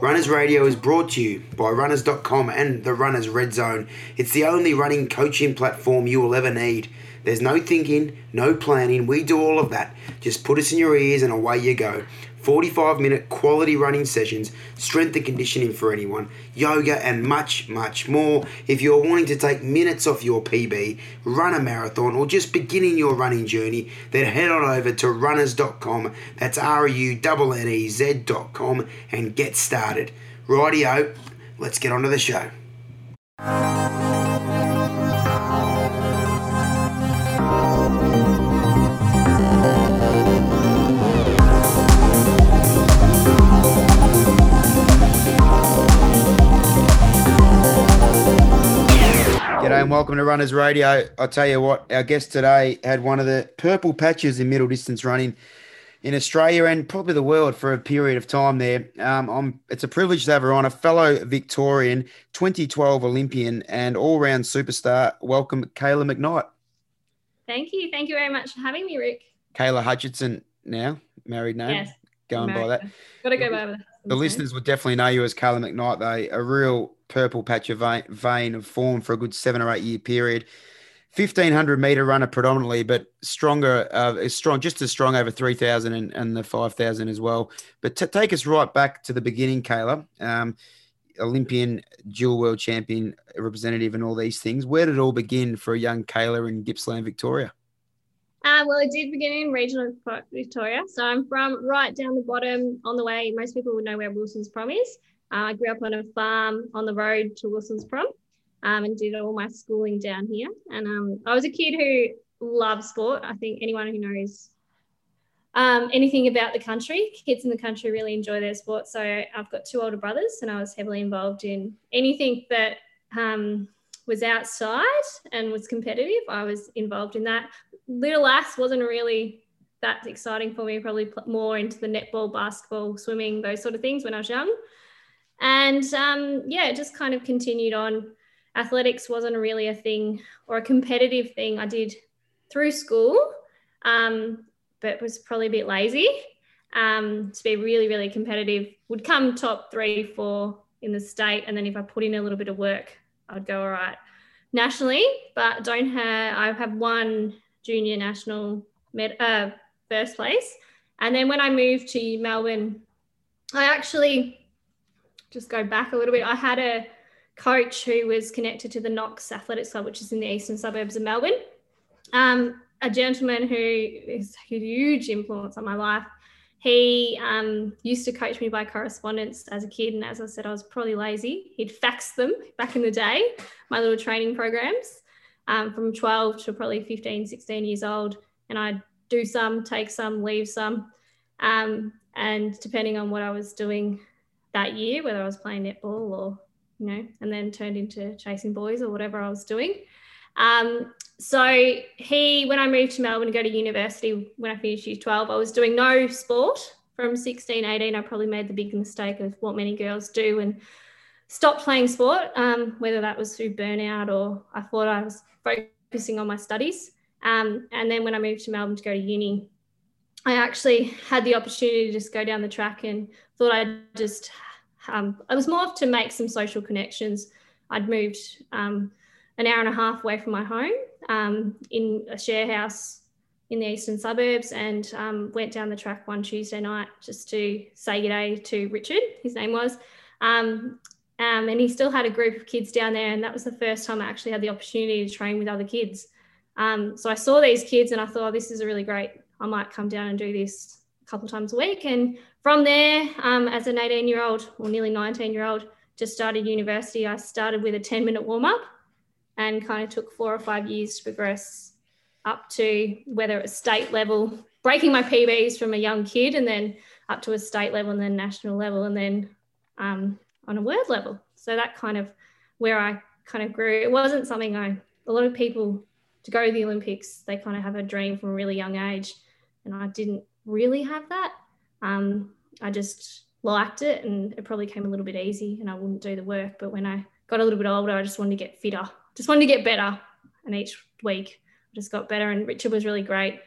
Runners Radio is brought to you by runners.com and the Runners Red Zone. It's the only running coaching platform you will ever need. There's no thinking, no planning. We do all of that. Just put us in your ears and away you go. 45 minute quality running sessions, strength and conditioning for anyone, yoga, and much, much more. If you're wanting to take minutes off your PB, run a marathon, or just beginning your running journey, then head on over to runners.com. That's R U N N E Z.com and get started. Rightio, let's get on to the show. G'day and welcome to Runners Radio. I'll tell you what, our guest today had one of the purple patches in middle distance running in Australia and probably the world for a period of time there. Um, it's a privilege to have her on, a fellow Victorian, 2012 Olympian, and all round superstar. Welcome, Kaila McKnight. Thank you. Thank you very much for having me, Rick. Kaila Hutchinson now, married name. Yes. Going by that. Got to go by that. The listeners would definitely know you as Kaila McKnight, though. A real purple patch of vein, of form for a good seven or eight year period. 1500 meter runner predominantly, but stronger, uh, strong, just as strong over 3000 and, and the 5000 as well. But to take us right back to the beginning, Kaila, um, Olympian, dual world champion, representative, and all these things. Where did it all begin for a young Kaila in Gippsland, Victoria? Uh, well, it did begin in regional Victoria. So I'm from right down the bottom on the way. Most people would know where Wilson's Prom is. Uh, I grew up on a farm on the road to Wilson's Prom um, and did all my schooling down here. And um, I was a kid who loved sport. I think anyone who knows um, anything about the country, kids in the country really enjoy their sport. So I've got two older brothers, and I was heavily involved in anything that um, was outside and was competitive. I was involved in that. Little Aths wasn't really that exciting for me, probably more into the netball, basketball, swimming, those sort of things when I was young. And um, yeah, it just kind of continued on. Athletics wasn't really a thing or a competitive thing I did through school, um, but was probably a bit lazy. Um, to be really, really competitive, would come top three, four in the state. And then if I put in a little bit of work, I'd go all right nationally, but don't have, I have one junior national med, uh, first place. And then when I moved to Melbourne, I actually just go back a little bit, I had a coach who was connected to the Knox Athletics Club, which is in the eastern suburbs of Melbourne. Um, a gentleman who is a huge influence on my life. He um, used to coach me by correspondence as a kid. And as I said, I was probably lazy. He'd fax them back in the day, my little training programs um, from 12 to probably 15, 16 years old. And I'd do some, take some, leave some. Um, and depending on what I was doing that year, whether I was playing netball or, you know, and then turned into chasing boys or whatever I was doing. Um, so he, when I moved to Melbourne to go to university, when I finished year 12, I was doing no sport from 16, 18. I probably made the big mistake of what many girls do and stopped playing sport, um, whether that was through burnout or I thought I was focusing on my studies. Um, and then when I moved to Melbourne to go to uni, I actually had the opportunity to just go down the track and thought I'd just, um, I was more to make some social connections. I'd moved um, an hour and a half away from my home um, in a share house in the eastern suburbs and um, went down the track one Tuesday night just to say good day to Richard, his name was. Um, um, and he still had a group of kids down there. And that was the first time I actually had the opportunity to train with other kids. So I saw these kids and I thought, oh, this is a really great, I might come down and do this a couple times a week. And from there, um, as an 18 year old or nearly 19 year old, just started university, I started with a 10 minute warm up and kind of took four or five years to progress up to whether it was state level, breaking my PBs from a young kid and then up to a state level and then national level and then um, on a world level. So that kind of where I kind of grew. It wasn't something I, a lot of people to go to the Olympics, they kind of have a dream from a really young age. And I didn't really have that. Um, I just liked it and it probably came a little bit easy and I wouldn't do the work. But when I got a little bit older, I just wanted to get fitter, just wanted to get better. And each week I just got better. And Richard was really great.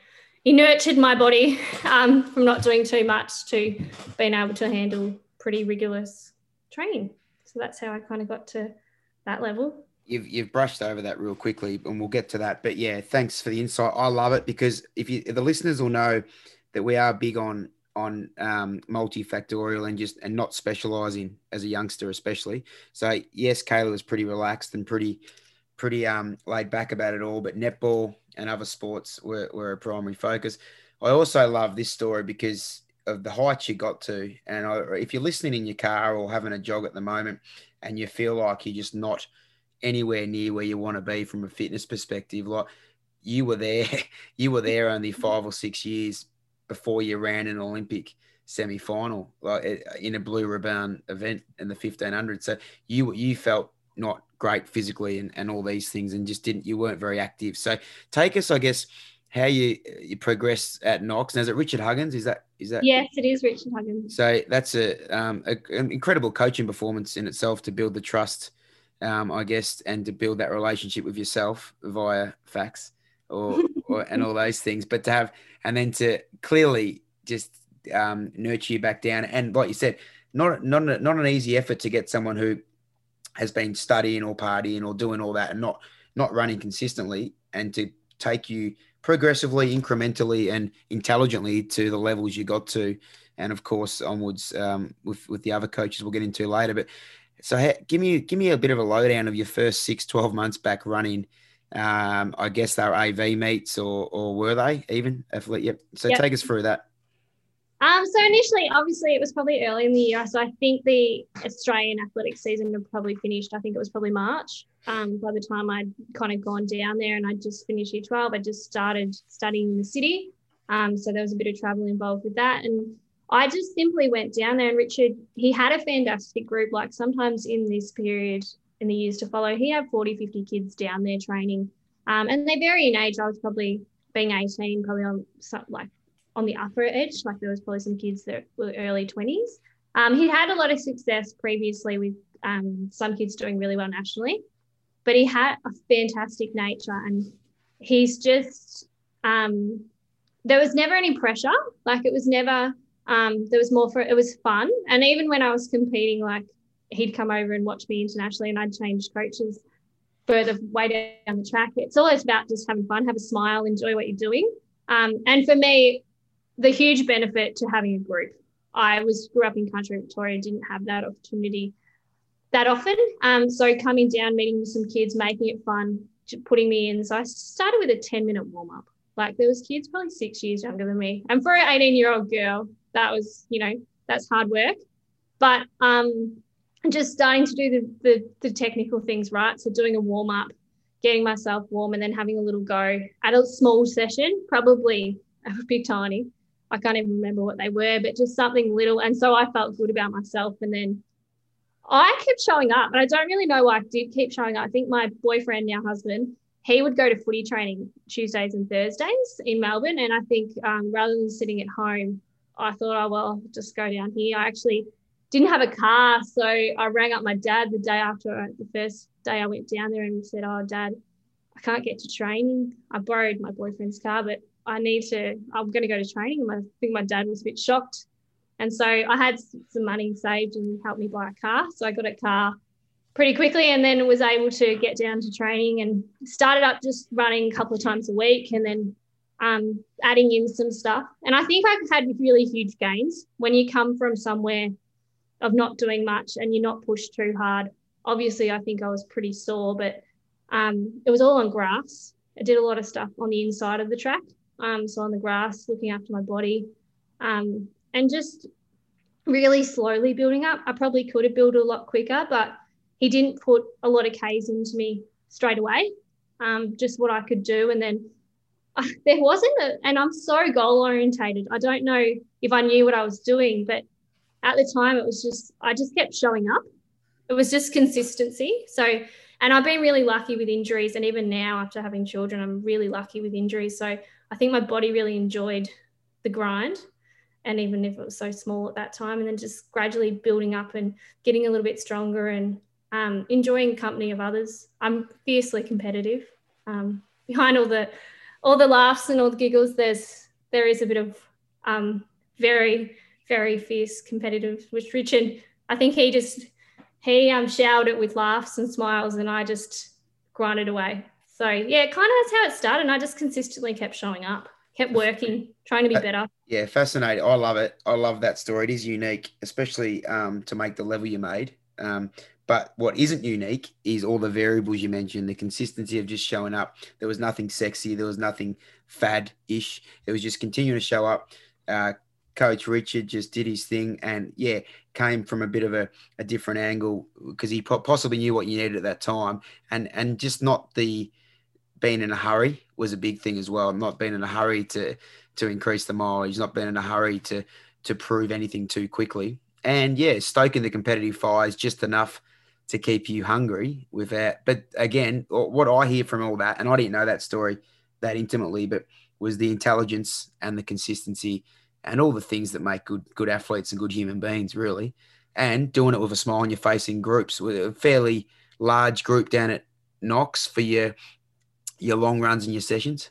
He nurtured my body um, from not doing too much to being able to handle pretty rigorous training. So that's how I kind of got to that level. You've, you've brushed over that real quickly and we'll get to that. But yeah, thanks for the insight. I love it because if you, the listeners will know that we are big on on um, multifactorial and just and not specializing as a youngster, especially. So yes, Kayla was pretty relaxed and pretty pretty um, laid back about it all, but netball and other sports were, were a primary focus. I also love this story because of the heights you got to. And I, if you're listening in your car or having a jog at the moment and you feel like you're just not anywhere near where you want to be from a fitness perspective, like you were there, you were there only five or six years before you ran an Olympic semi final, like eh, in a blue ribbon event in the 1500. So you you felt not great physically and, and all these things and just didn't you weren't very active. So take us, I guess, how you you progress at Knox. Now is it Richard Huggins? Is that is that Yes, it is Richard Huggins. So that's a, um, a an incredible coaching performance in itself to build the trust, um, I guess, and to build that relationship with yourself via fax or, or and all those things. But to have and then to clearly just um, nurture you back down. And like you said, not not not an easy effort to get someone who has been studying or partying or doing all that and not not running consistently, and to take you progressively, incrementally, and intelligently to the levels you got to, and of course onwards um, with with the other coaches we'll get into later. But so give me give me a bit of a lowdown of your first six, 12 months back running um, I guess they're AV meets, or or were they even? Athlete, yep. So yep. take us through that. Um, so initially, obviously, it was probably early in the year. So I think the Australian athletics season had probably finished. I think it was probably March. Um, by the time I'd kind of gone down there and I just finished year 12, I just started studying in the city. Um, so there was a bit of travel involved with that. And I just simply went down there and Richard, he had a fantastic group. Like sometimes in this period, in the years to follow. He had 40, 50 kids down there training. Um, and they vary in age. I was probably being 18, probably on some, like on the upper edge. Like there was probably some kids that were early 20s. Um, he had a lot of success previously with um, some kids doing really well nationally, but he had a fantastic nature and he's just, um, there was never any pressure. Like it was never, um, there was more for, it was fun. And even when I was competing, like he'd come over and watch me internationally and I'd change coaches further way down the track. It's always about just having fun, have a smile, enjoy what you're doing. Um, and for me, the huge benefit to having a group. I was grew up in country Victoria, didn't have that opportunity that often. Um, so coming down, meeting some kids, making it fun, putting me in. So I started with a 10 minute warm up. Like there was kids probably six years younger than me. And for an 18 year old girl, that was, you know, that's hard work. But um, just starting to do the, the, the technical things right. So doing a warm up, getting myself warm, and then having a little go at a small session, probably a bit tiny. I can't even remember what they were, but just something little. And so I felt good about myself. And then I kept showing up, and I don't really know why I did keep showing up. I think my boyfriend, now husband, he would go to footy training Tuesdays and Thursdays in Melbourne. And I think um, rather than sitting at home, I thought, oh, well, just go down here. I actually didn't have a car. So I rang up my dad the day after the first day I went down there and said, Oh, dad, I can't get to training. I borrowed my boyfriend's car, but I need to, I'm going to go to training. And I think my dad was a bit shocked. And so I had some money saved and helped me buy a car. So I got a car pretty quickly and then was able to get down to training and started up just running a couple of times a week and then um, adding in some stuff. And I think I've had really huge gains when you come from somewhere of not doing much and you're not pushed too hard. Obviously, I think I was pretty sore, but um, it was all on grass. I did a lot of stuff on the inside of the track. Um, so on the grass, looking after my body, um, and just really slowly building up. I probably could have built a lot quicker, but he didn't put a lot of Ks into me straight away. Um, just what I could do, and then there wasn't a, and I'm so goal orientated. I don't know if I knew what I was doing, but at the time it was just I just kept showing up. It was just consistency. So and I've been really lucky with injuries and even now after having children I'm really lucky with injuries. So I think my body really enjoyed the grind and even if it was so small at that time and then just gradually building up and getting a little bit stronger and um, enjoying company of others. I'm fiercely competitive. Um, behind all the all the laughs and all the giggles, there's there is a bit of um, very very fierce, competitive with Richard. I think he just he um, showered it with laughs and smiles, and I just grinded away. So yeah, kind of that's how it started. And I just consistently kept showing up, kept working, trying to be better. Yeah, fascinating. I love it. I love that story. It is unique, especially um, to make the level you made. Um, but what isn't unique is all the variables you mentioned, the consistency of just showing up. There was nothing sexy. There was nothing fad ish. It was just continuing to show up. Uh, Coach Richard just did his thing and, yeah, came from a bit of a, a different angle because he possibly knew what you needed at that time. And, and just not the being in a hurry was a big thing as well. Not being in a hurry to, to increase the mileage, not being in a hurry to, to prove anything too quickly. And yeah, stoking the competitive fires just enough to keep you hungry without. But again, what I hear from all that, and I didn't know that story that intimately, but was the intelligence and the consistency and all the things that make good good athletes and good human beings, really. And doing it with a smile on your face in groups with a fairly large group down at Knox for your your long runs and your sessions.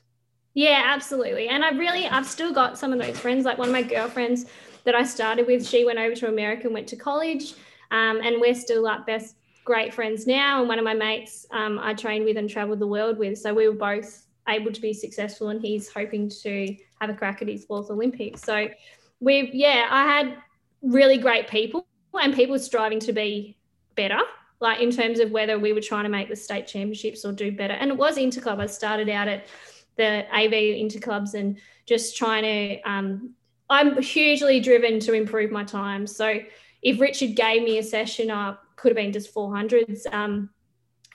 Yeah, absolutely. And I really I've still got some of those friends. Like one of my girlfriends that I started with, she went over to America and went to college. Um, and we're still like best great friends now. And one of my mates um, I trained with and traveled the world with. So we were both able to be successful and he's hoping to have a crack at his fourth Olympics. So we've, yeah, I had really great people and people striving to be better, like in terms of whether we were trying to make the state championships or do better. And it was interclub. I started out at the AV interclubs and just trying to, um, I'm hugely driven to improve my time. So if Richard gave me a session, I could have been just 400s. Um,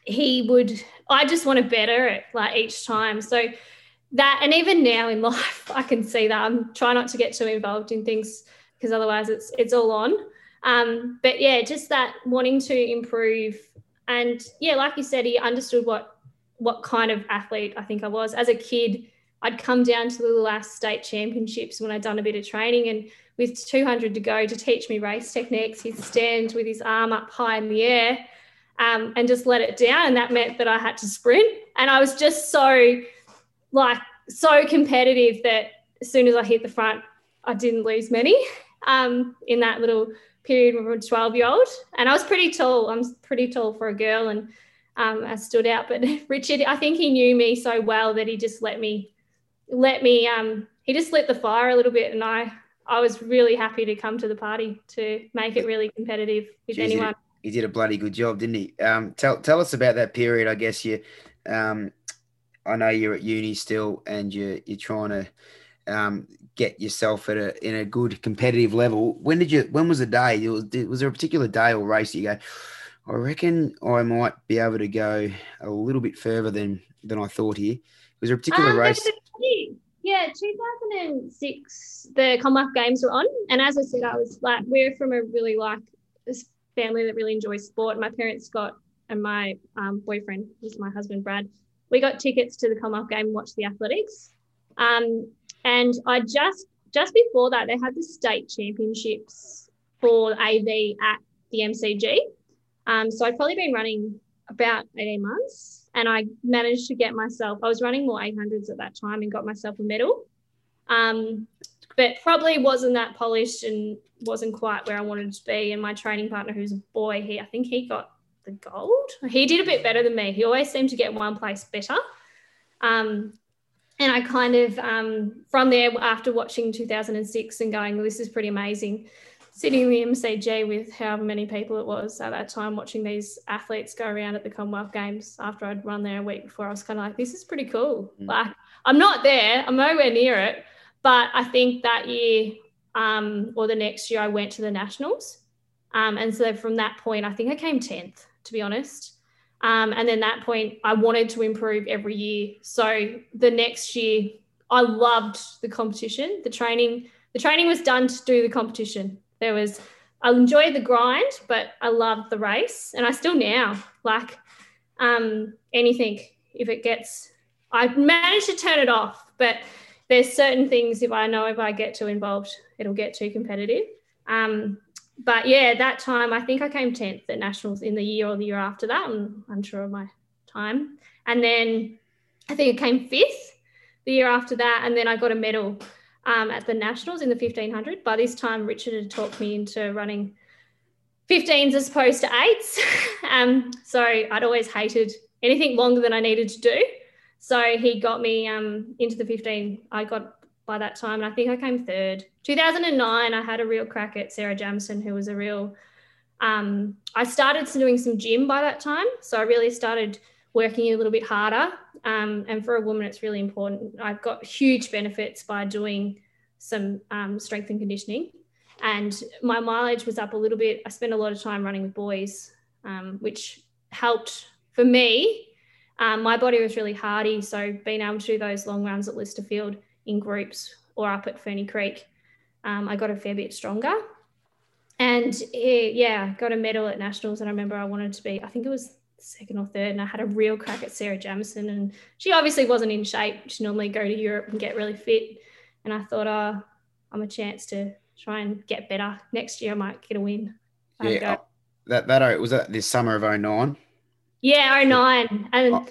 he would i just want to better it like each time. So that and even now in life i can see that. I'm trying not to get too involved in things because otherwise it's it's all on. Um, but yeah just that wanting to improve. And yeah like you said he understood what what kind of athlete i think i was. As a kid i'd come down to the last state championships when i'd done a bit of training and with 200 to go to teach me race techniques he'd stand with his arm up high in the air um, and just let it down. And that meant that I had to sprint. And I was just so, like, so competitive that as soon as I hit the front, I didn't lose many um, in that little period of a 12 year old. And I was pretty tall. I'm pretty tall for a girl and um, I stood out. But Richard, I think he knew me so well that he just let me, let me, um, he just lit the fire a little bit. And I, I was really happy to come to the party to make it really competitive with Jeez, anyone he did a bloody good job, didn't he? Um, tell tell us about that period. I guess you, um, I know you're at uni still, and you're you're trying to um, get yourself at a in a good competitive level. When did you? When was the day? Was, was there a particular day or race you go? I reckon I might be able to go a little bit further than than I thought here. Was there a particular um, race? Yeah, 2006, the Commonwealth Games were on, and as I said, I was like, we're from a really like family that really enjoys sport. My parents got, and my um, boyfriend, who's my husband, Brad, we got tickets to the Commonwealth game and watched the athletics. Um, and I just, just before that, they had the state championships for AV at the MCG. Um, so I'd probably been running about 18 months and I managed to get myself, I was running more 800s at that time and got myself a medal. Um, but probably wasn't that polished and wasn't quite where I wanted to be. And my training partner, who's a boy, he I think he got the gold. He did a bit better than me. He always seemed to get one place better. Um, and I kind of um, from there after watching 2006 and going, this is pretty amazing. Sitting in the MCG with however many people it was at that time, watching these athletes go around at the Commonwealth Games after I'd run there a week before, I was kind of like, this is pretty cool. Mm. Like, I'm not there, I'm nowhere near it, but I think that year um, or the next year, I went to the nationals. Um, and so from that point, I think I came 10th, to be honest. Um, and then that point, I wanted to improve every year. So the next year, I loved the competition. The training, the training was done to do the competition. There was, I enjoy the grind, but I love the race, and I still now like um, anything. If it gets, I managed to turn it off, but there's certain things if I know if I get too involved, it'll get too competitive. Um, but yeah, that time I think I came 10th at nationals in the year or the year after that. I'm unsure of my time. And then I think I came fifth the year after that. And then I got a medal um, at the nationals in the 1500. By this time, Richard had talked me into running 15s as opposed to eights. um, so I'd always hated anything longer than I needed to do. So he got me um, into the 15. I got by that time, and I think I came third. 2009, I had a real crack at Sarah Jamieson, who was a real. Um, I started doing some gym by that time, so I really started working a little bit harder. Um, and for a woman, it's really important. I've got huge benefits by doing some um, strength and conditioning. And my mileage was up a little bit. I spent a lot of time running with boys, um, which helped for me. Um, my body was really hardy. So being able to do those long runs at Lysterfield in groups or up at Ferny Creek, um, I got a fair bit stronger. And yeah, got a medal at nationals. And I remember I wanted to be, I think it was second or third, and I had a real crack at Sarah Jamieson. And she obviously wasn't in shape. She normally go to Europe and get really fit. And I thought, oh, I'm a chance to try and get better. Next year, I might get a win. Yeah, oh, that that was that this summer of 09? Yeah, 09. And oh.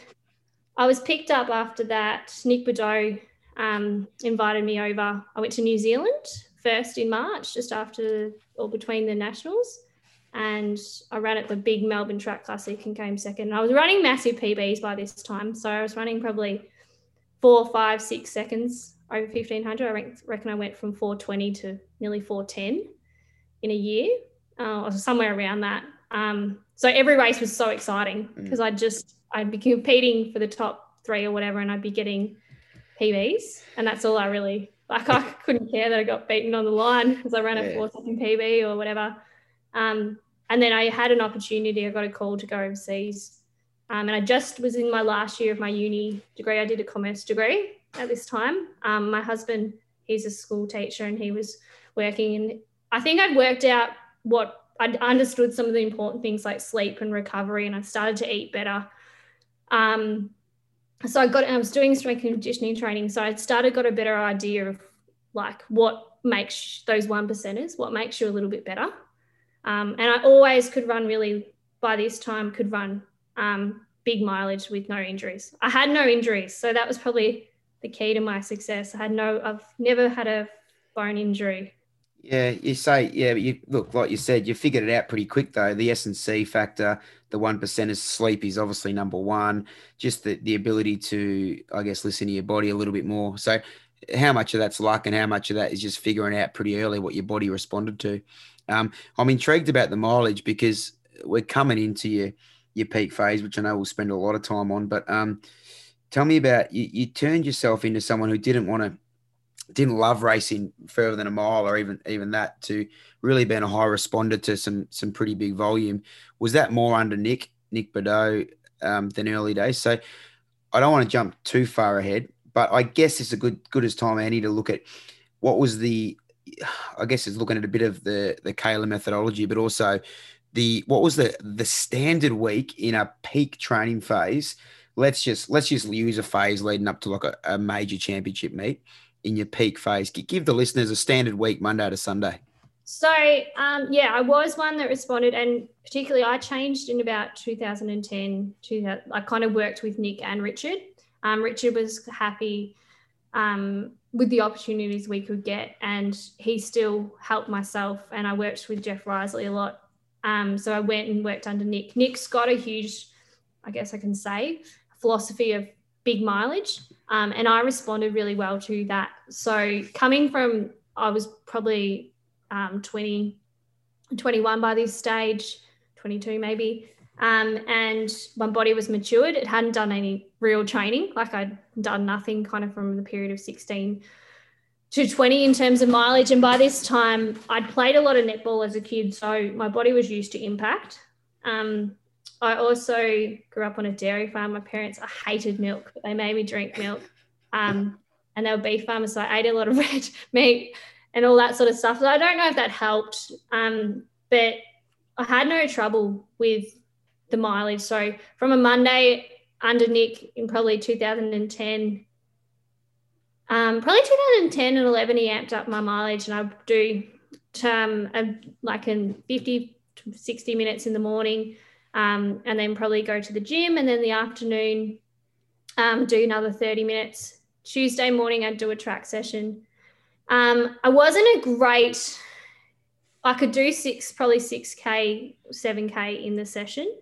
I was picked up after that. Nick Bideau um, invited me over. I went to New Zealand first in March, just after or between the nationals. And I ran at the big Melbourne Track Classic and came second. And I was running massive PBs by this time. So I was running probably four, five, six seconds over 1500. I reckon I went from 420 to nearly 410 in a year, uh, or somewhere around that. Um, so every race was so exciting because mm. I just, I'd be competing for the top three or whatever, and I'd be getting PBs. And that's all I really, like, I couldn't care that I got beaten on the line because I ran a four second PB or whatever. Um, and then I had an opportunity, I got a call to go overseas. Um, and I just was in my last year of my uni degree. I did a commerce degree at this time. Um, my husband, he's a school teacher and he was working. And I think I'd worked out what I'd understood some of the important things like sleep and recovery, and I started to eat better. Um, so I got, I was doing strength and conditioning training. So I started got a better idea of like what makes those one percenters, what makes you a little bit better. Um, and I always could run really, by this time, could run um, big mileage with no injuries. I had no injuries. So that was probably the key to my success. I had no, I've never had a bone injury. Yeah, you say, yeah, but you look, like you said, you figured it out pretty quick though. The S and C factor, the one percent is sleep is obviously number one. Just the, the ability to, I guess, listen to your body a little bit more. So, how much of that's luck and how much of that is just figuring out pretty early what your body responded to. Um, I'm intrigued about the mileage because we're coming into your your peak phase, which I know we'll spend a lot of time on. But um, tell me about you, you turned yourself into someone who didn't want to didn't love racing further than a mile or even even that to really being a high responder to some some pretty big volume was that more under nick nick Bideau, um, than early days so i don't want to jump too far ahead but i guess it's a good good as time annie to look at what was the i guess it's looking at a bit of the the kayla methodology but also the what was the the standard week in a peak training phase let's just let's just use a phase leading up to like a, a major championship meet in your peak phase. Give the listeners a standard week, Monday to Sunday. So um, yeah, I was one that responded, and particularly I changed in about 2010. To I kind of worked with Nick and Richard. Um, Richard was happy um, with the opportunities we could get, and he still helped myself. And I worked with Jeff Riseley a lot. Um, so I went and worked under Nick. Nick's got a huge, I guess I can say, philosophy of big mileage. Um, and I responded really well to that. So coming from, I was probably um, 20, 21 by this stage, 22 maybe. Um, and my body was matured. It hadn't done any real training. Like I'd done nothing kind of from the period of 16 to 20 in terms of mileage. And by this time, I'd played a lot of netball as a kid. So my body was used to impact. Um, I also grew up on a dairy farm. My parents, I hated milk, but they made me drink milk. Um, and they were beef farmers, so I ate a lot of red meat and all that sort of stuff. So I don't know if that helped, um, but I had no trouble with the mileage. So from a Monday under Nick in probably 2010, um, probably 2010 and 11, he amped up my mileage, and I do um, a, like in 50 to 60 minutes in the morning um, and then probably go to the gym and then the afternoon um, do another 30 minutes. Tuesday morning, I'd do a track session. Um, I wasn't a great, I could do six, probably 6K, 7K in the session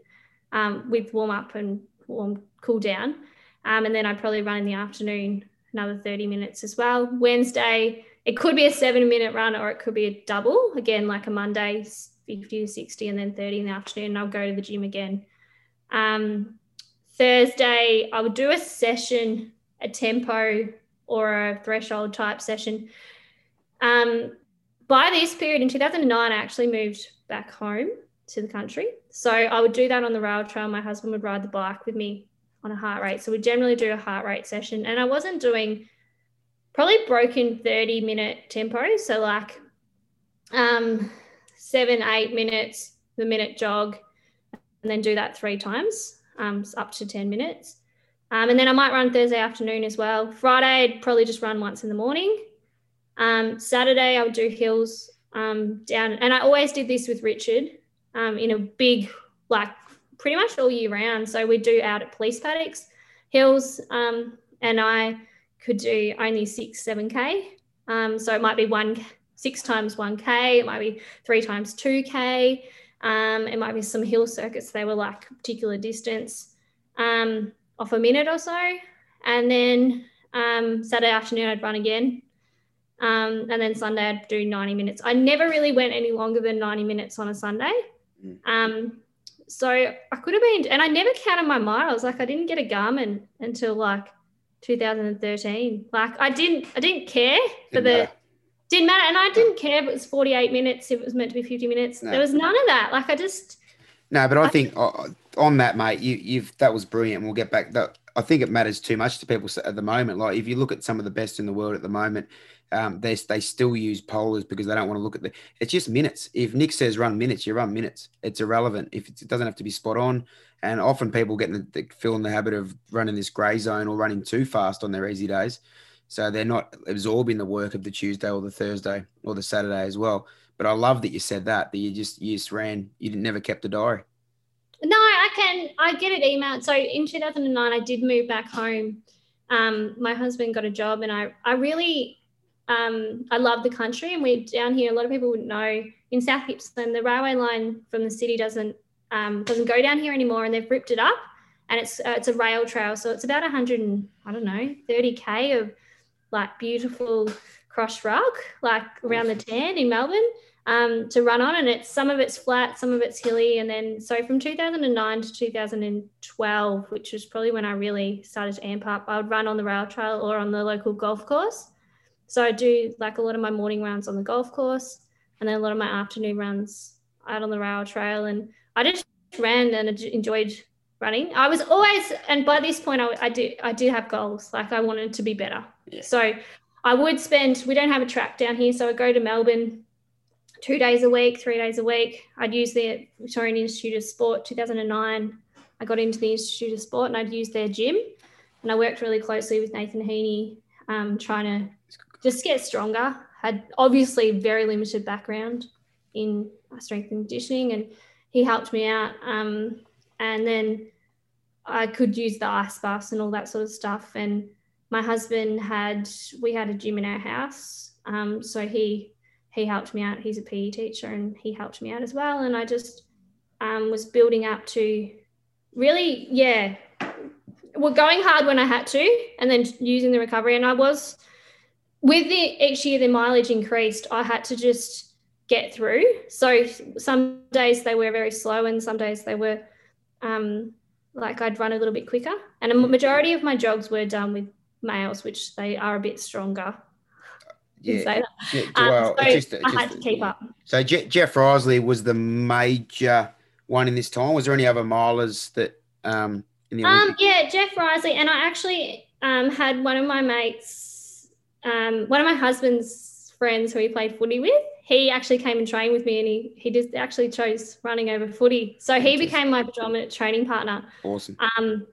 um, with warm up and warm cool down. Um, and then I'd probably run in the afternoon another 30 minutes as well. Wednesday, it could be a seven minute run or it could be a double. Again, like a Monday, 50 to 60, and then 30 in the afternoon. And I'll go to the gym again. Um, Thursday, I would do a session, a tempo or a threshold type session. Um, by this period in 2009, I actually moved back home to the country. So I would do that on the rail trail. My husband would ride the bike with me on a heart rate. So we generally do a heart rate session. And I wasn't doing probably broken 30 minute tempo. So like um, seven, eight minutes, the minute jog, and then do that three times, um, up to 10 minutes. Um, and then I might run Thursday afternoon as well. Friday, I'd probably just run once in the morning. Um, Saturday, I would do hills um, down. And I always did this with Richard um, in a big, like pretty much all year round. So we do out at police paddocks, hills, um, and I could do only six, seven K. Um, so it might be one six times one K, it might be three times two K. Um, it might be some hill circuits. They were like particular distance um, off a minute or so. And then um, Saturday afternoon, I'd run again. Um, and then Sunday, I'd do 90 minutes. I never really went any longer than 90 minutes on a Sunday. Mm. Um, so I could have been, and I never counted my miles. Like I didn't get a Garmin until like 2013. Like I didn't, I didn't care for didn't the, matter. didn't matter, and I didn't care if it was 48 minutes, if it was meant to be 50 minutes. No. There was none of that. Like I just. No, but I, I think uh, on that, mate, you, you've that was brilliant. We'll get back. That I think it matters too much to people at the moment. Like if you look at some of the best in the world at the moment, um, they they still use polars because they don't want to look at the. It's just minutes. If Nick says run minutes, you run minutes. It's irrelevant. If it doesn't have to be spot on, and often people get in the, feel in the habit of running this grey zone or running too fast on their easy days, so they're not absorbing the work of the Tuesday or the Thursday or the Saturday as well. But I love that you said that that you just you just ran. You never kept a diary. No, I can. I get it emailed. So in 2009, I did move back home. Um, my husband got a job, and I I really um, I love the country, and we're down here. A lot of people wouldn't know in South Gippsland, the railway line from the city doesn't um, doesn't go down here anymore, and they've ripped it up, and it's uh, it's a rail trail, so it's about 100 and I don't know 30 k of like beautiful crushed rock, like around the Tan in Melbourne, um, to run on, and it's some of it's flat, some of it's hilly, and then so from 2009 to 2012, which was probably when I really started to amp up, I would run on the rail trail or on the local golf course. So I do like a lot of my morning rounds on the golf course and then a lot of my afternoon runs out on the rail trail. And I just ran and enjoyed running. I was always, and by this point, I, I did, I did have goals. Like I wanted to be better. Yeah. So I would spend, we don't have a track down here. So I go to Melbourne two days a week, three days a week. I'd use the Victorian Institute of Sport 2009. I got into the Institute of Sport and I'd use their gym. And I worked really closely with Nathan Heaney, um, trying to just get stronger. Had obviously very limited background in strength and conditioning, and he helped me out. Um, and then I could use the ice baths and all that sort of stuff. And my husband had we had a gym in our house, um, so he he helped me out. He's a PE teacher, and he helped me out as well. And I just um, was building up to really, yeah, we're going hard when I had to, and then using the recovery. And I was with the each year the mileage increased, I had to just get through. So some days they were very slow, and some days they were um, like I'd run a little bit quicker. And a majority of my jogs were done with males, which they are a bit stronger. Yeah, yeah well, um, so just, I had to keep up. So Je- Jeff Riseley was the major one in this time. Was there any other milers that um, in the um, yeah, Jeff Riseley, and I actually um, had one of my mates um, one of my husband's friends who he played footy with, he actually came and trained with me and he, he just actually chose running over footy. So he became my predominant training partner. Awesome. Um,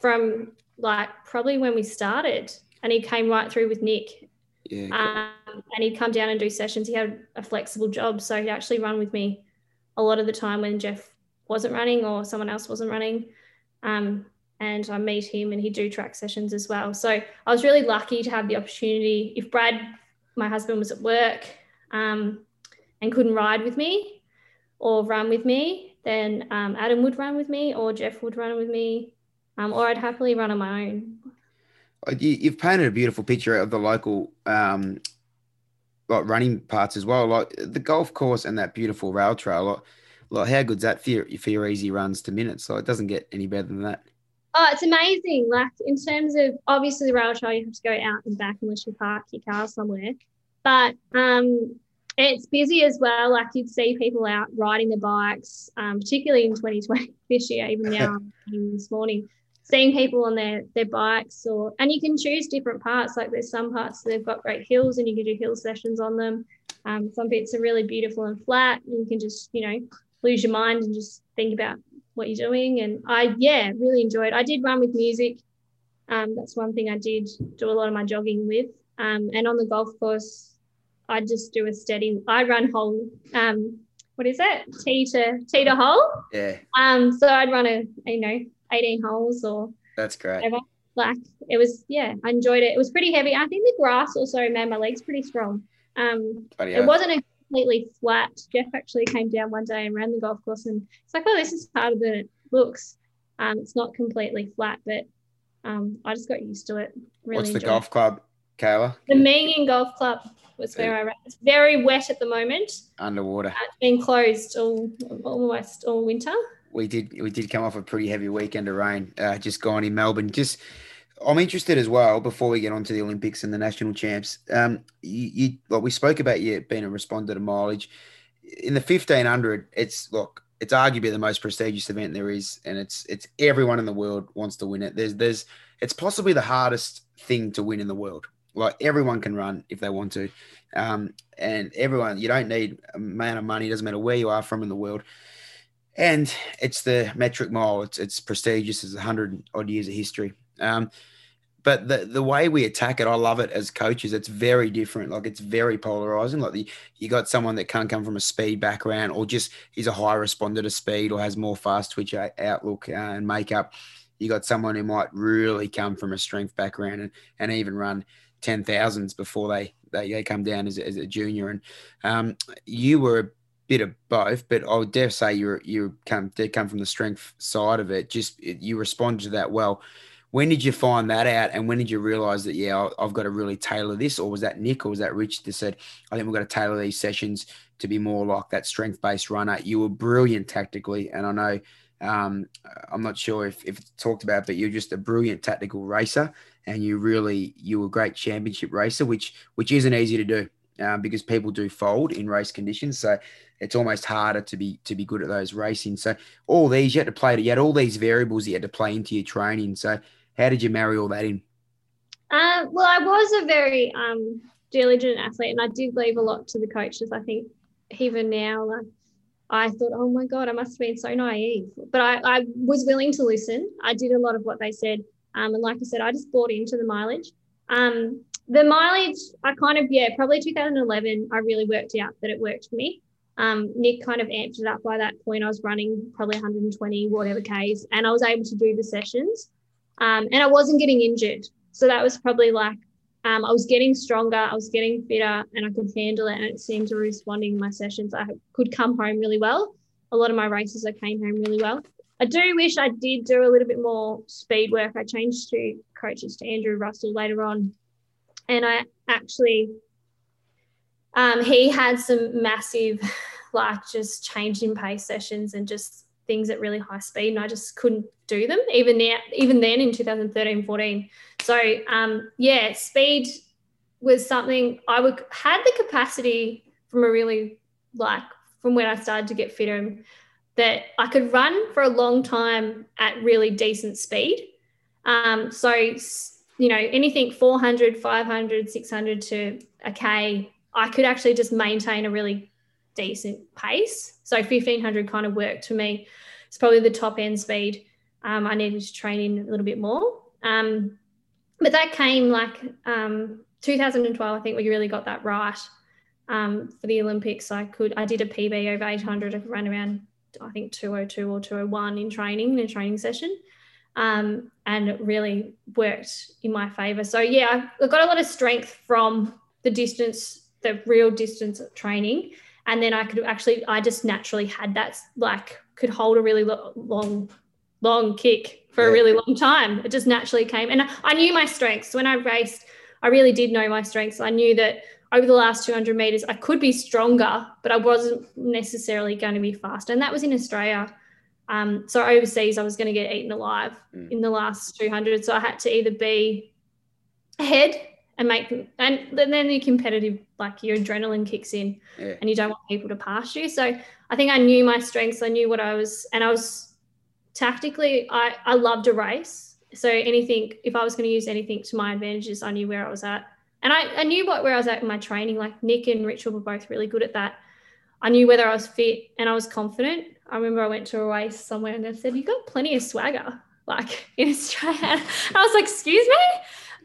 from like probably when we started and he came right through with Nick. Yeah. Um, and he'd come down and do sessions. He had a flexible job. So he'd actually run with me a lot of the time when Jeff wasn't running or someone else wasn't running. Um, and I meet him and he do track sessions as well. So I was really lucky to have the opportunity. If Brad, my husband, was at work, um, and couldn't ride with me or run with me, then um, Adam would run with me or Jeff would run with me, um, or I'd happily run on my own. Uh, you've painted a beautiful picture of the local um, like running parts as well, like the golf course and that beautiful rail trail. Like, like how good's that for your, for your easy runs to minutes? So it doesn't get any better than that. Oh, it's amazing. Like in terms of obviously the rail trail, you have to go out and back unless you park your car somewhere. But um, it's busy as well. Like you'd see people out riding their bikes, um, particularly in 2020 this year, even now this morning, seeing people on their their bikes or and you can choose different parts. Like there's some parts that they've got great hills and you can do hill sessions on them. Um, some bits are really beautiful and flat, and you can just you know lose your mind and just think about what you're doing. And I, yeah, really enjoyed. I did run with music. Um, that's one thing I did do a lot of my jogging with. Um, and on the golf course, I just do a steady. I run hole. Um, what is it? Tee to tee to hole. Yeah. Um. So I'd run a you know 18 holes or. That's great. Whatever. Like it was, yeah, I enjoyed it. It was pretty heavy. I think the grass also made my legs pretty strong. Um, it wasn't a completely flat. Jeff actually came down one day and ran the golf course, and it's like, oh, this is harder than it looks. Um, it's not completely flat, but um, I just got used to it. Really What's the golf it. club, Kaila? The Meeniyan Golf Club was where I ran. It's very wet at the moment. Underwater. Uh, it's been closed all almost all winter. We did we did come off a pretty heavy weekend of rain. Uh, just gone in Melbourne. Just I'm interested as well before we get on to the Olympics and the national champs. Um, you, you like we spoke about you being a responder to mileage in the 1500. It's look, it's arguably the most prestigious event there is, and it's it's everyone in the world wants to win it. There's there's it's possibly the hardest thing to win in the world. Like everyone can run if they want to, um, and everyone you don't need a amount of money. Doesn't matter where you are from in the world. And it's the metric mile. It's it's prestigious. It's hundred odd years of history. Um, but the the way we attack it, I love it as coaches. It's very different. Like it's very polarizing. Like the, you got someone that can't come from a speed background, or just is a high responder to speed, or has more fast twitch outlook uh, and makeup. You got someone who might really come from a strength background and, and even run ten thousands before they, they they come down as a, as a junior. And um, you were a bit of both, but I would dare say you're you come did come from the strength side of it. Just you responded to that well when did you find that out? And when did you realize that yeah i've got to really tailor this? Or was that nick or was that rich that said i think we've got to tailor these sessions to be more like that strength based runner you were brilliant tactically and i know um, i'm not sure if, if it's talked about but you're just a brilliant tactical racer and you really you were a great championship racer which which isn't easy to do um, because people do fold in race conditions so it's almost harder to be to be good at those racing. So all these you had to play you had all these variables you had to play into your training. So how did you marry all that in? Uh, well, I was a very um, diligent athlete, and I did leave a lot to the coaches. I think even now, like, I thought, oh my god, I must have been so naive, but I, I was willing to listen. I did a lot of what they said, um, and like I said, I just bought into the mileage. Um, the mileage, I kind of yeah, probably 2011. I really worked out that it worked for me. Um, Nick kind of amped it up by that point. I was running probably 120 whatever k's, and I was able to do the sessions. Um, and I wasn't getting injured. So that was probably like um, I was getting stronger, I was getting fitter, and I could handle it. And it seemed to responding in my sessions. I could come home really well. A lot of my races, I came home really well. I do wish I did do a little bit more speed work. I changed to coaches to Andrew Russell later on, and I actually um, he had some massive, like just change in pace sessions and just things at really high speed and I just couldn't do them even now even then in 2013 14 so um, yeah speed was something I would had the capacity from a really like from when I started to get fitter that I could run for a long time at really decent speed. Um, so you know anything 400 500 600 to a k I could actually just maintain a really decent pace. So 1500 kind of worked for me. It's probably the top end speed. Um, I needed to train in a little bit more. Um, but that came like um, 2012, I think we really got that right um, for the Olympics. I could, I did a PB over 800. I run around, I think 202 or 201 in training, in a training session. Um, and it really worked in my favor. So yeah, I got a lot of strength from the distance, the real distance training and then I could actually I just naturally had that like could hold a really lo- long long kick for yeah. a really long time. It just naturally came, and I knew my strengths when I raced. I really did know my strengths. I knew that over the last 200 meters, I could be stronger, but I wasn't necessarily going to be faster. And that was in Australia. Um, so overseas, I was going to get eaten alive mm. in the last 200. So I had to either be ahead and make, and then the competitive, like your adrenaline kicks in yeah. and you don't want people to pass you. So I think I knew my strengths. I knew what I was, and I was tactically, I, I loved a race. So anything, if I was going to use anything to my advantages, I knew where I was at. And I, I knew what where I was at in my training. Like Nick and Richard were both really good at that. I knew whether I was fit and I was confident. I remember I went to a race somewhere and they said, You got plenty of swagger, like in Australia. I was like, Excuse me?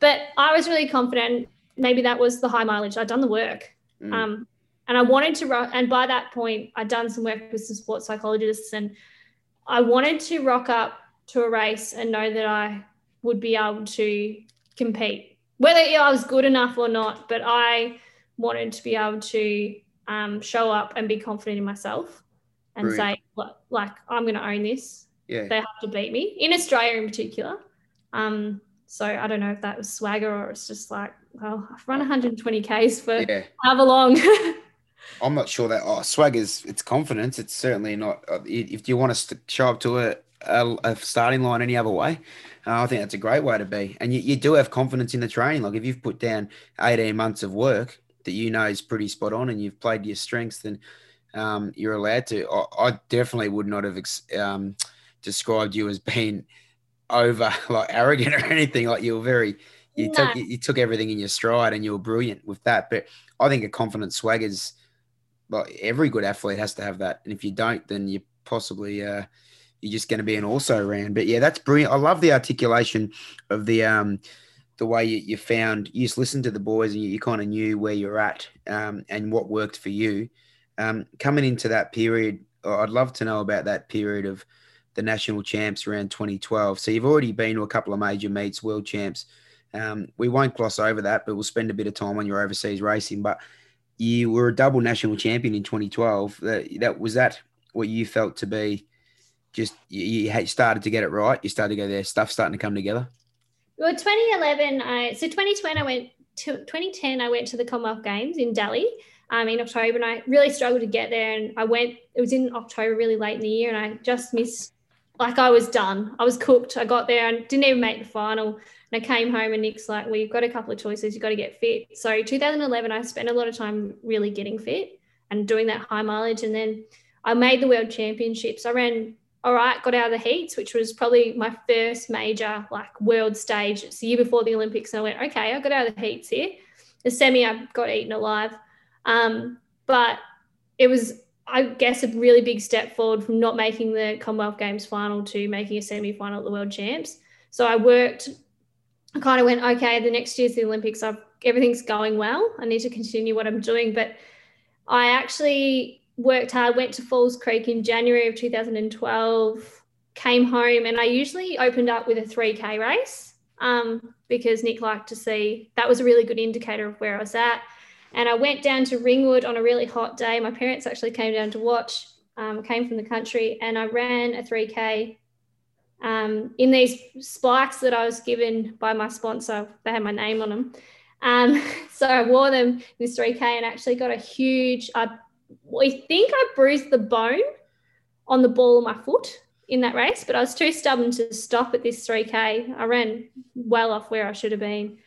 But I was really confident. Maybe that was the high mileage. I'd done the work. Mm. Um, and I wanted to, and by that point, I'd done some work with some sports psychologists and I wanted to rock up to a race and know that I would be able to compete, whether I was good enough or not. But I wanted to be able to um, show up and be confident in myself and Brilliant. say, like, I'm going to own this. Yeah. They have to beat me in Australia in particular. Um, so I don't know if that was swagger or it's just like, well, I've run 120 Ks for yeah. however long. I'm not sure that oh, swag is it's confidence. It's certainly not. Uh, if you want to show up to a, a, a starting line any other way, uh, I think that's a great way to be. And you, you do have confidence in the training. Like if you've put down 18 months of work that you know is pretty spot on, and you've played your strengths, then um, you're allowed to. I, I, definitely would not have um, described you as being over like arrogant or anything. Like you were very. You no. took you took everything in your stride, and you were brilliant with that. But I think a confident swag is well, every good athlete has to have that. And if you don't, then you possibly uh, you're just going to be an also ran. But yeah, that's brilliant. I love the articulation of the um the way you, you found you just listened to the boys and you, you kind of knew where you're at um, and what worked for you. Um, coming into that period, I'd love to know about that period of the national champs around 2012. So you've already been to a couple of major meets, world champs. Um, we won't gloss over that, but we'll spend a bit of time on your overseas racing. But you were a double national champion in 2012. That, that was that what you felt to be just you, you started to get it right. You started to go there, stuff starting to come together. Well, 2011, I so 2020 I went to 2010. I went to the Commonwealth Games in Delhi um, in October, and I really struggled to get there. And I went. It was in October, really late in the year, and I just missed. Like I was done. I was cooked. I got there and didn't even make the final. And I came home and Nick's like, well, you've got a couple of choices. You've got to get fit. So 2011, I spent a lot of time really getting fit and doing that high mileage. And then I made the world championships. I ran all right, got out of the heats, which was probably my first major like world stage. It's the year before the Olympics. And I went, okay, I got out of the heats here. The semi, I got eaten alive. Um, but it was, I guess, a really big step forward from not making the Commonwealth Games final to making a semi final at the World Champs. So I worked I kind of went, okay, the next year's the Olympics. I've, everything's going well. I need to continue what I'm doing. But I actually worked hard, went to Falls Creek in January of 2012, came home, and I usually opened up with a 3K race um, because Nick liked to see that was a really good indicator of where I was at. And I went down to Ringwood on a really hot day. My parents actually came down to watch, um, came from the country, and I ran a 3K um, in these spikes that I was given by my sponsor. They had my name on them. Um, so I wore them in this 3K and actually got a huge, I, I think I bruised the bone on the ball of my foot in that race, but I was too stubborn to stop at this 3K. I ran well off where I should have been.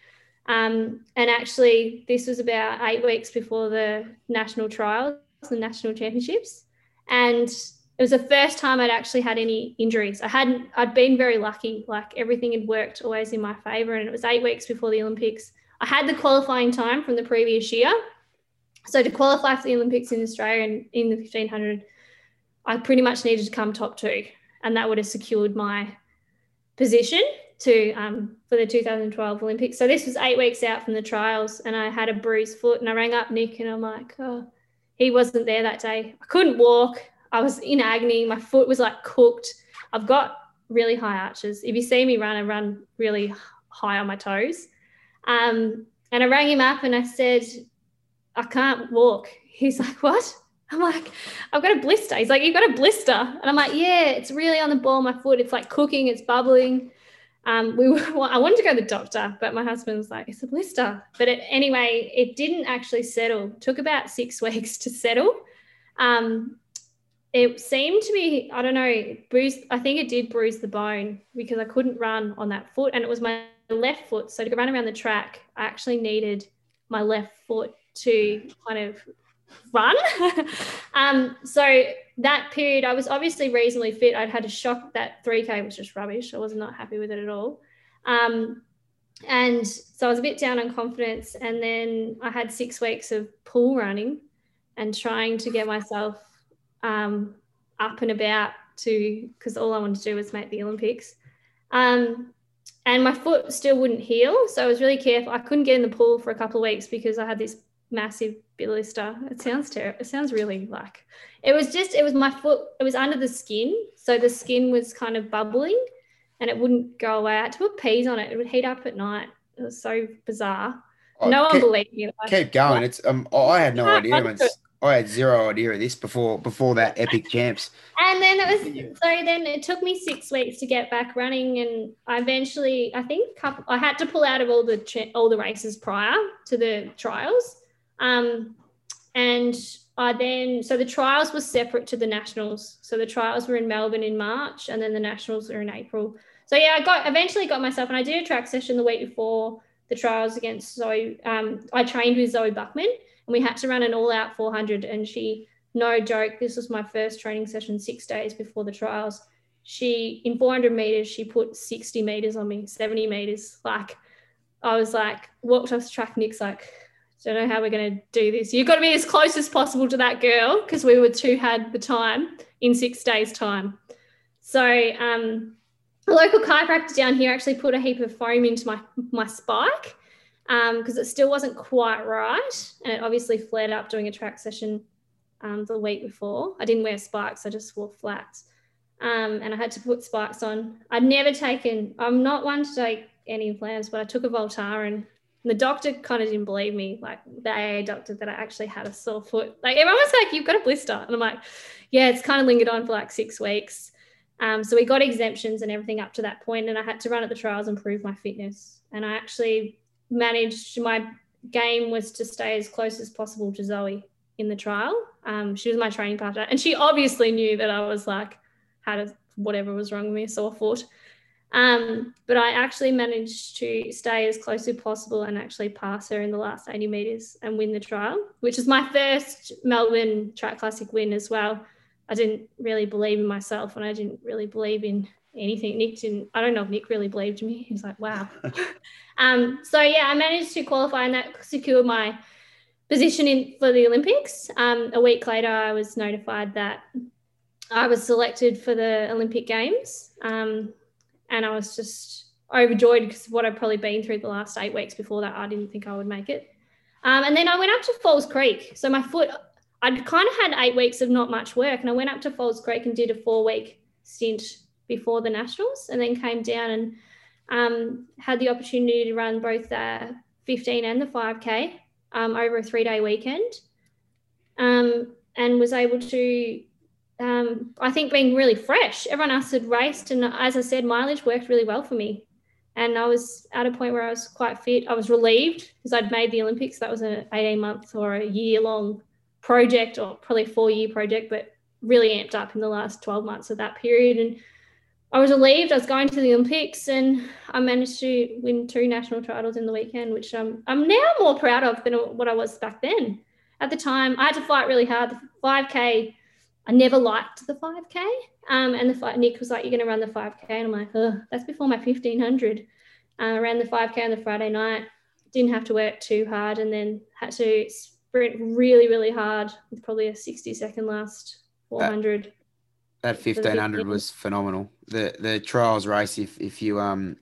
Um, and actually, this was about eight weeks before the national trials, the national championships. And it was the first time I'd actually had any injuries. I hadn't, I'd been very lucky, like everything had worked always in my favor. And it was eight weeks before the Olympics. I had the qualifying time from the previous year. So to qualify for the Olympics in Australia and in the 1500, I pretty much needed to come top two. And that would have secured my position to um, for the 2012 Olympics. So this was eight weeks out from the trials, and I had a bruised foot. And I rang up Nick, and I'm like, oh, he wasn't there that day. I couldn't walk. I was in agony. My foot was like cooked. I've got really high arches. If you see me run, I run really high on my toes. Um, and I rang him up and I said, I can't walk. He's like, What? I'm like, I've got a blister. He's like, you've got a blister. And I'm like, yeah, it's really on the ball of my foot. It's like cooking, it's bubbling. Um, we were, well, I wanted to go to the doctor, but my husband was like, it's a blister. But it, anyway, it didn't actually settle. It took about six weeks to settle. Um, it seemed to be, I don't know, bruised. I think it did bruise the bone because I couldn't run on that foot. And it was my left foot. So to run around the track, I actually needed my left foot to kind of run. um, so that period, I was obviously reasonably fit. I'd had a shock that 3K was just rubbish. I was not happy with it at all. Um, and so I was a bit down on confidence. And then I had six weeks of pool running and trying to get myself um, up and about to, because all I wanted to do was make the Olympics. Um, and my foot still wouldn't heal. So I was really careful. I couldn't get in the pool for a couple of weeks because I had this massive blister. It sounds terrible. It sounds really like it was just, it was my foot, it was under the skin. So the skin was kind of bubbling and it wouldn't go away. I had to put peas on it. It would heat up at night. It was so bizarre. Oh, no keep, one believed me. Keep going. It's um. Oh, I had no idea. I had zero idea of this before before that epic champs. And then it was so then it took me six weeks to get back running, and I eventually I think couple, I had to pull out of all the all the races prior to the trials, um, and I then so the trials were separate to the nationals. So the trials were in Melbourne in March, and then the nationals are in April. So yeah, I got eventually got myself, and I did a track session the week before the trials against Zoe. Um, I trained with Zoe Buckman and we had to run an all out 400. And she, no joke, this was my first training session six days before the trials. She, in 400 meters, she put 60 meters on me, 70 meters. Like, I was like, walked off the track. Nick's like, don't know how we're going to do this. You've got to be as close as possible to that girl because we were two had the time in six days' time. So, um, a local chiropractor down here actually put a heap of foam into my my spike because um, it still wasn't quite right. And it obviously flared up doing a track session um, the week before. I didn't wear spikes, I just wore flats. Um, and I had to put spikes on. I'd never taken, I'm not one to take any implants, but I took a Voltaren and the doctor kind of didn't believe me, like the AA doctor, that I actually had a sore foot. Like everyone was like, "You've got a blister," and I'm like, "Yeah, it's kind of lingered on for like six weeks." Um, so we got exemptions and everything up to that point, and I had to run at the trials and prove my fitness. And I actually managed my game was to stay as close as possible to Zoe in the trial. Um, she was my training partner, and she obviously knew that I was like had a, whatever was wrong with me, a sore foot. Um, but I actually managed to stay as close as possible and actually pass her in the last 80 meters and win the trial, which is my first Melbourne Track Classic win as well. I didn't really believe in myself and I didn't really believe in anything. Nick didn't, I don't know if Nick really believed me. He was like, wow. um, so yeah, I managed to qualify and that secured my position in for the Olympics. Um, a week later, I was notified that I was selected for the Olympic Games. Um, and I was just overjoyed because of what I'd probably been through the last eight weeks before that, I didn't think I would make it. Um, and then I went up to Falls Creek. So my foot, I'd kind of had eight weeks of not much work, and I went up to Falls Creek and did a four week stint before the nationals, and then came down and um, had the opportunity to run both the 15 and the 5K um, over a three day weekend, um, and was able to. Um, I think being really fresh. Everyone else had raced, and as I said, mileage worked really well for me. And I was at a point where I was quite fit. I was relieved because I'd made the Olympics. That was an 18 month or a year long project, or probably a four year project, but really amped up in the last 12 months of that period. And I was relieved. I was going to the Olympics, and I managed to win two national titles in the weekend, which I'm I'm now more proud of than what I was back then. At the time, I had to fight really hard. The 5K, I never liked the 5K. Um, and the fight, Nick was like, "You're going to run the 5K," and I'm like, "Oh, that's before my 1500." Uh, I ran the 5K on the Friday night. Didn't have to work too hard, and then had to sprint really, really hard with probably a 60 second last 400. That fifteen hundred was phenomenal. The the trials race, if if you um,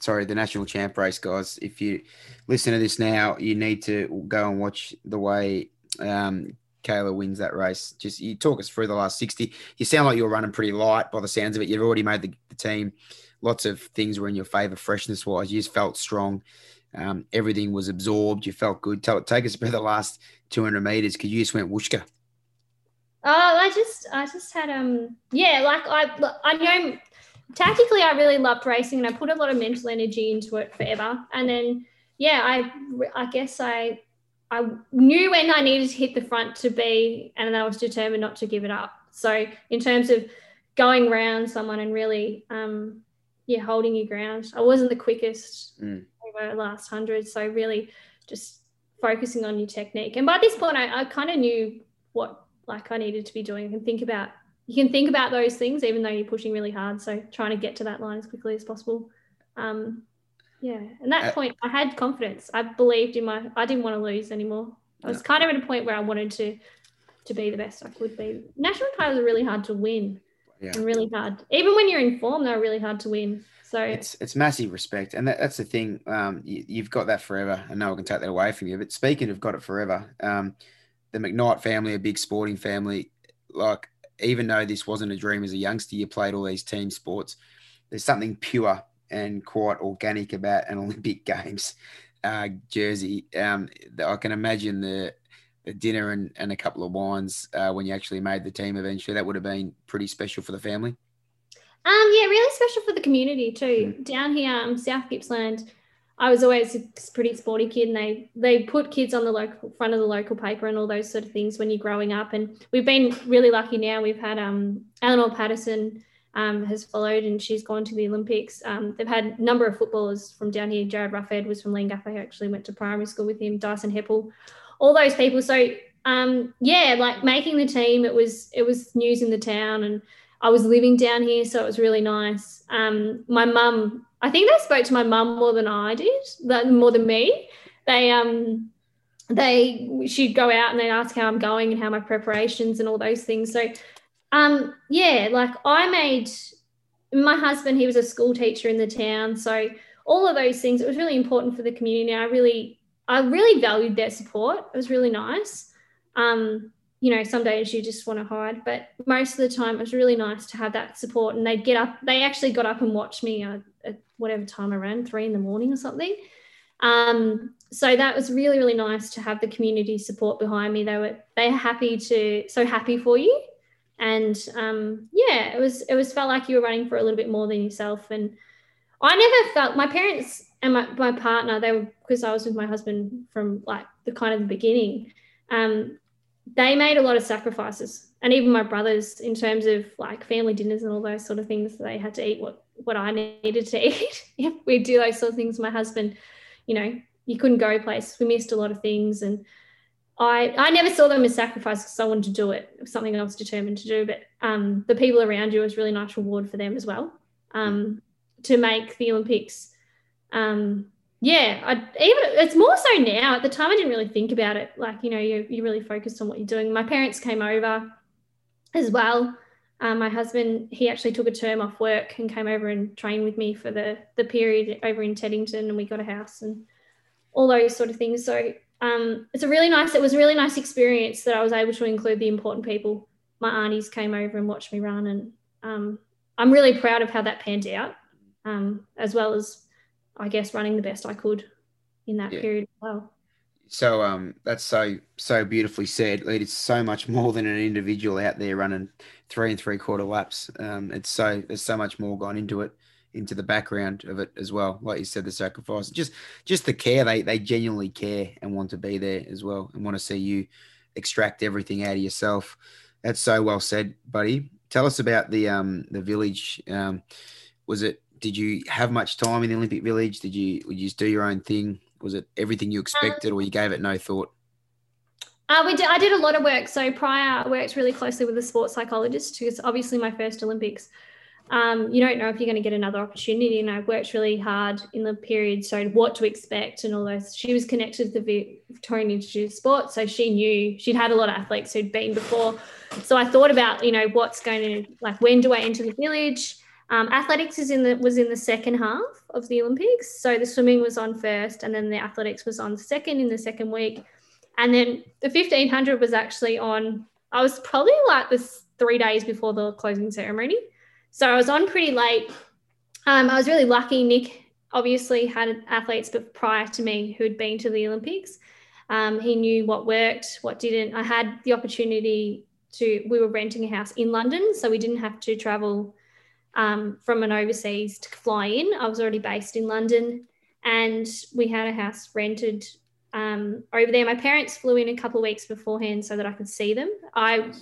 sorry, the national champ race, guys. If you listen to this now, you need to go and watch the way um Kaila wins that race. Just you talk us through the last sixty. You sound like you're running pretty light by the sounds of it. You've already made the, the team. Lots of things were in your favour, freshness wise. You just felt strong. Um, everything was absorbed. You felt good. Tell, take us through the last 200 meters because you just went whooshka. Oh, I just, I just had, um, yeah, like I, I know tactically, I really loved racing and I put a lot of mental energy into it forever. And then, yeah, I, I guess I, I knew when I needed to hit the front to be, and I was determined not to give it up. So in terms of going around someone and really, um, yeah, holding your ground, I wasn't the quickest Mm. over the last hundred. So really, just focusing on your technique. And by this point, I, I kind of knew what like I needed to be doing. Can think about you can think about those things even though you're pushing really hard. So trying to get to that line as quickly as possible. Um, yeah, and that Uh, point, I had confidence. I believed in my. I didn't want to lose anymore. I was kind of at a point where I wanted to to be the best I could be. National titles are really hard to win. Yeah. And really hard. Even when you're in form, they're really hard to win. So It's it's massive respect, and that, that's the thing. Um, you, you've got that forever, and no one can take that away from you. But speaking of got it forever, um, the McKnight family, a big sporting family, like even though this wasn't a dream as a youngster, you played all these team sports. There's something pure and quite organic about an Olympic Games uh, jersey. Um, I can imagine the, the dinner and, and a couple of wines uh, when you actually made the team eventually. That would have been pretty special for the family. Um, yeah, really special for the community too. Down here, um, South Gippsland, I was always a pretty sporty kid, and they they put kids on the local front of the local paper and all those sort of things when you're growing up. And we've been really lucky now. We've had um, Eleanor Patterson um, has followed, and she's gone to the Olympics. Um, they've had a number of footballers from down here. Jarryd Roughead was from Leongatha. I actually went to primary school with him. Dyson Heppell, all those people. So um, yeah, like making the team, it was it was news in the town and. I was living down here, so it was really nice. Um, my mum, I think they spoke to my mum more than I did, more than me. They um they she'd go out and they'd ask how I'm going and how my preparations and all those things. So um yeah, like I made my husband, he was a school teacher in the town. So all of those things, it was really important for the community. I really I really valued their support. It was really nice. Um, you know, some days you just want to hide, but most of the time it was really nice to have that support. And they'd get up, they actually got up and watched me uh, at whatever time I ran, three in the morning or something. Um, so that was really, really nice to have the community support behind me. They were they are happy to so happy for you. And um, yeah, it was it was felt like you were running for a little bit more than yourself. And I never felt my parents and my, my partner, they were because I was with my husband from like the kind of the beginning. Um, they made a lot of sacrifices and even my brothers in terms of like family dinners and all those sort of things they had to eat what what i needed to eat if we do those sort of things my husband you know you couldn't go places we missed a lot of things and i i never saw them as sacrifice because i wanted to do it it something i was determined to do but um, the people around you was really nice reward for them as well um, to make the olympics um, yeah, I, even it's more so now. At the time, I didn't really think about it. Like you know, you you really focused on what you're doing. My parents came over as well. Um, my husband he actually took a term off work and came over and trained with me for the the period over in Teddington, and we got a house and all those sort of things. So um, it's a really nice. It was a really nice experience that I was able to include the important people. My aunties came over and watched me run, and um, I'm really proud of how that panned out, um, as well as I guess running the best I could in that Yeah. period as well. So um, that's so so beautifully said. It's so much more than an individual out there running three and three quarter laps. Um, it's so there's so much more gone into it, into the background of it as well. Like you said, the sacrifice, just just the care. They they genuinely care and want to be there as well, and want to see you extract everything out of yourself. That's so well said, buddy. Tell us about the um the village. Um, was it? Did you have much time in the Olympic Village? Did you would you just do your own thing? Was it everything you expected, or you gave it no thought? Uh, we did, I did a lot of work. So prior, I worked really closely with a sports psychologist because obviously my first Olympics. Um, you don't know if you're going to get another opportunity, and I worked really hard in the period, so what to expect and all those. She was connected to the Victorian Institute of Sport, so she knew she'd had a lot of athletes who'd been before. So I thought about, you know, what's going to like when do I enter the village? Um, athletics is in the was in the second half of the Olympics, so the swimming was on first, and then the athletics was on second in the second week. And then the 1500 was actually on, I was probably like this three days before the closing ceremony. So I was on pretty late. Um, I was really lucky. Nick obviously had athletes but prior to me who had been to the Olympics. Um, he knew what worked, what didn't. I had the opportunity to we were renting a house in London, so we didn't have to travel um, from an overseas to fly in. I was already based in London, and we had a house rented um, over there. My parents flew in a couple of weeks beforehand so that I could see them. I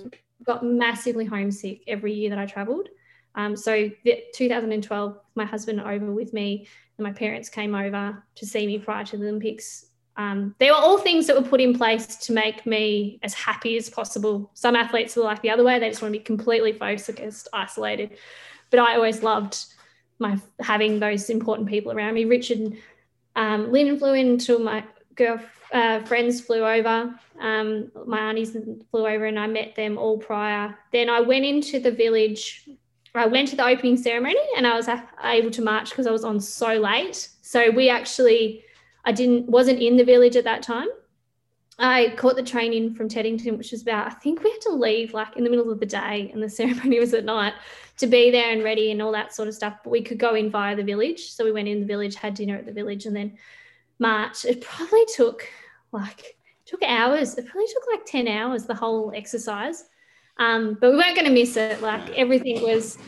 got massively homesick every year that I travelled. Um, so 2012, my husband over with me, and my parents came over to see me prior to the Olympics. Um, they were all things that were put in place to make me as happy as possible. Some athletes are like the other way; they just want to be completely focused, isolated. But I always loved my having those important people around me. Richard um, Lynn flew in to my girl uh, friends flew over. Um, my aunties flew over, and I met them all prior. Then I went into the village I went to the opening ceremony and I was able to march because I was on so late. So we actually, I didn't, wasn't in the village at that time. I caught the train in from Teddington, which was about, I think we had to leave like in the middle of the day and the ceremony was at night to be there and ready and all that sort of stuff. But we could go in via the village. So we went in the village, had dinner at the village and then march. It probably took like, took hours. It probably took like 10 hours, the whole exercise. Um, but we weren't going to miss it. Like everything was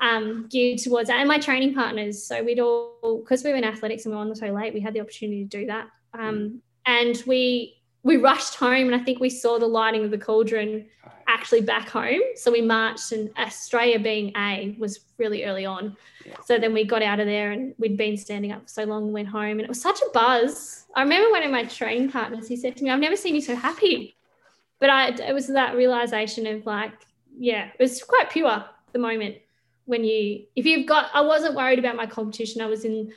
um, geared towards that. And my training partners. So we'd all, because we were in athletics and we were on so late, we had the opportunity to do that. Um, and we we rushed home, and I think we saw the lighting of the cauldron actually back home. So we marched, and Australia being A was really early on. Yeah. So then we got out of there, and we'd been standing up for so long, went home, and it was such a buzz. I remember one of my training partners, he said to me, "I've never seen you so happy." But I it was that realization of like, yeah, it was quite pure the moment when you if you've got I wasn't worried about my competition. I was in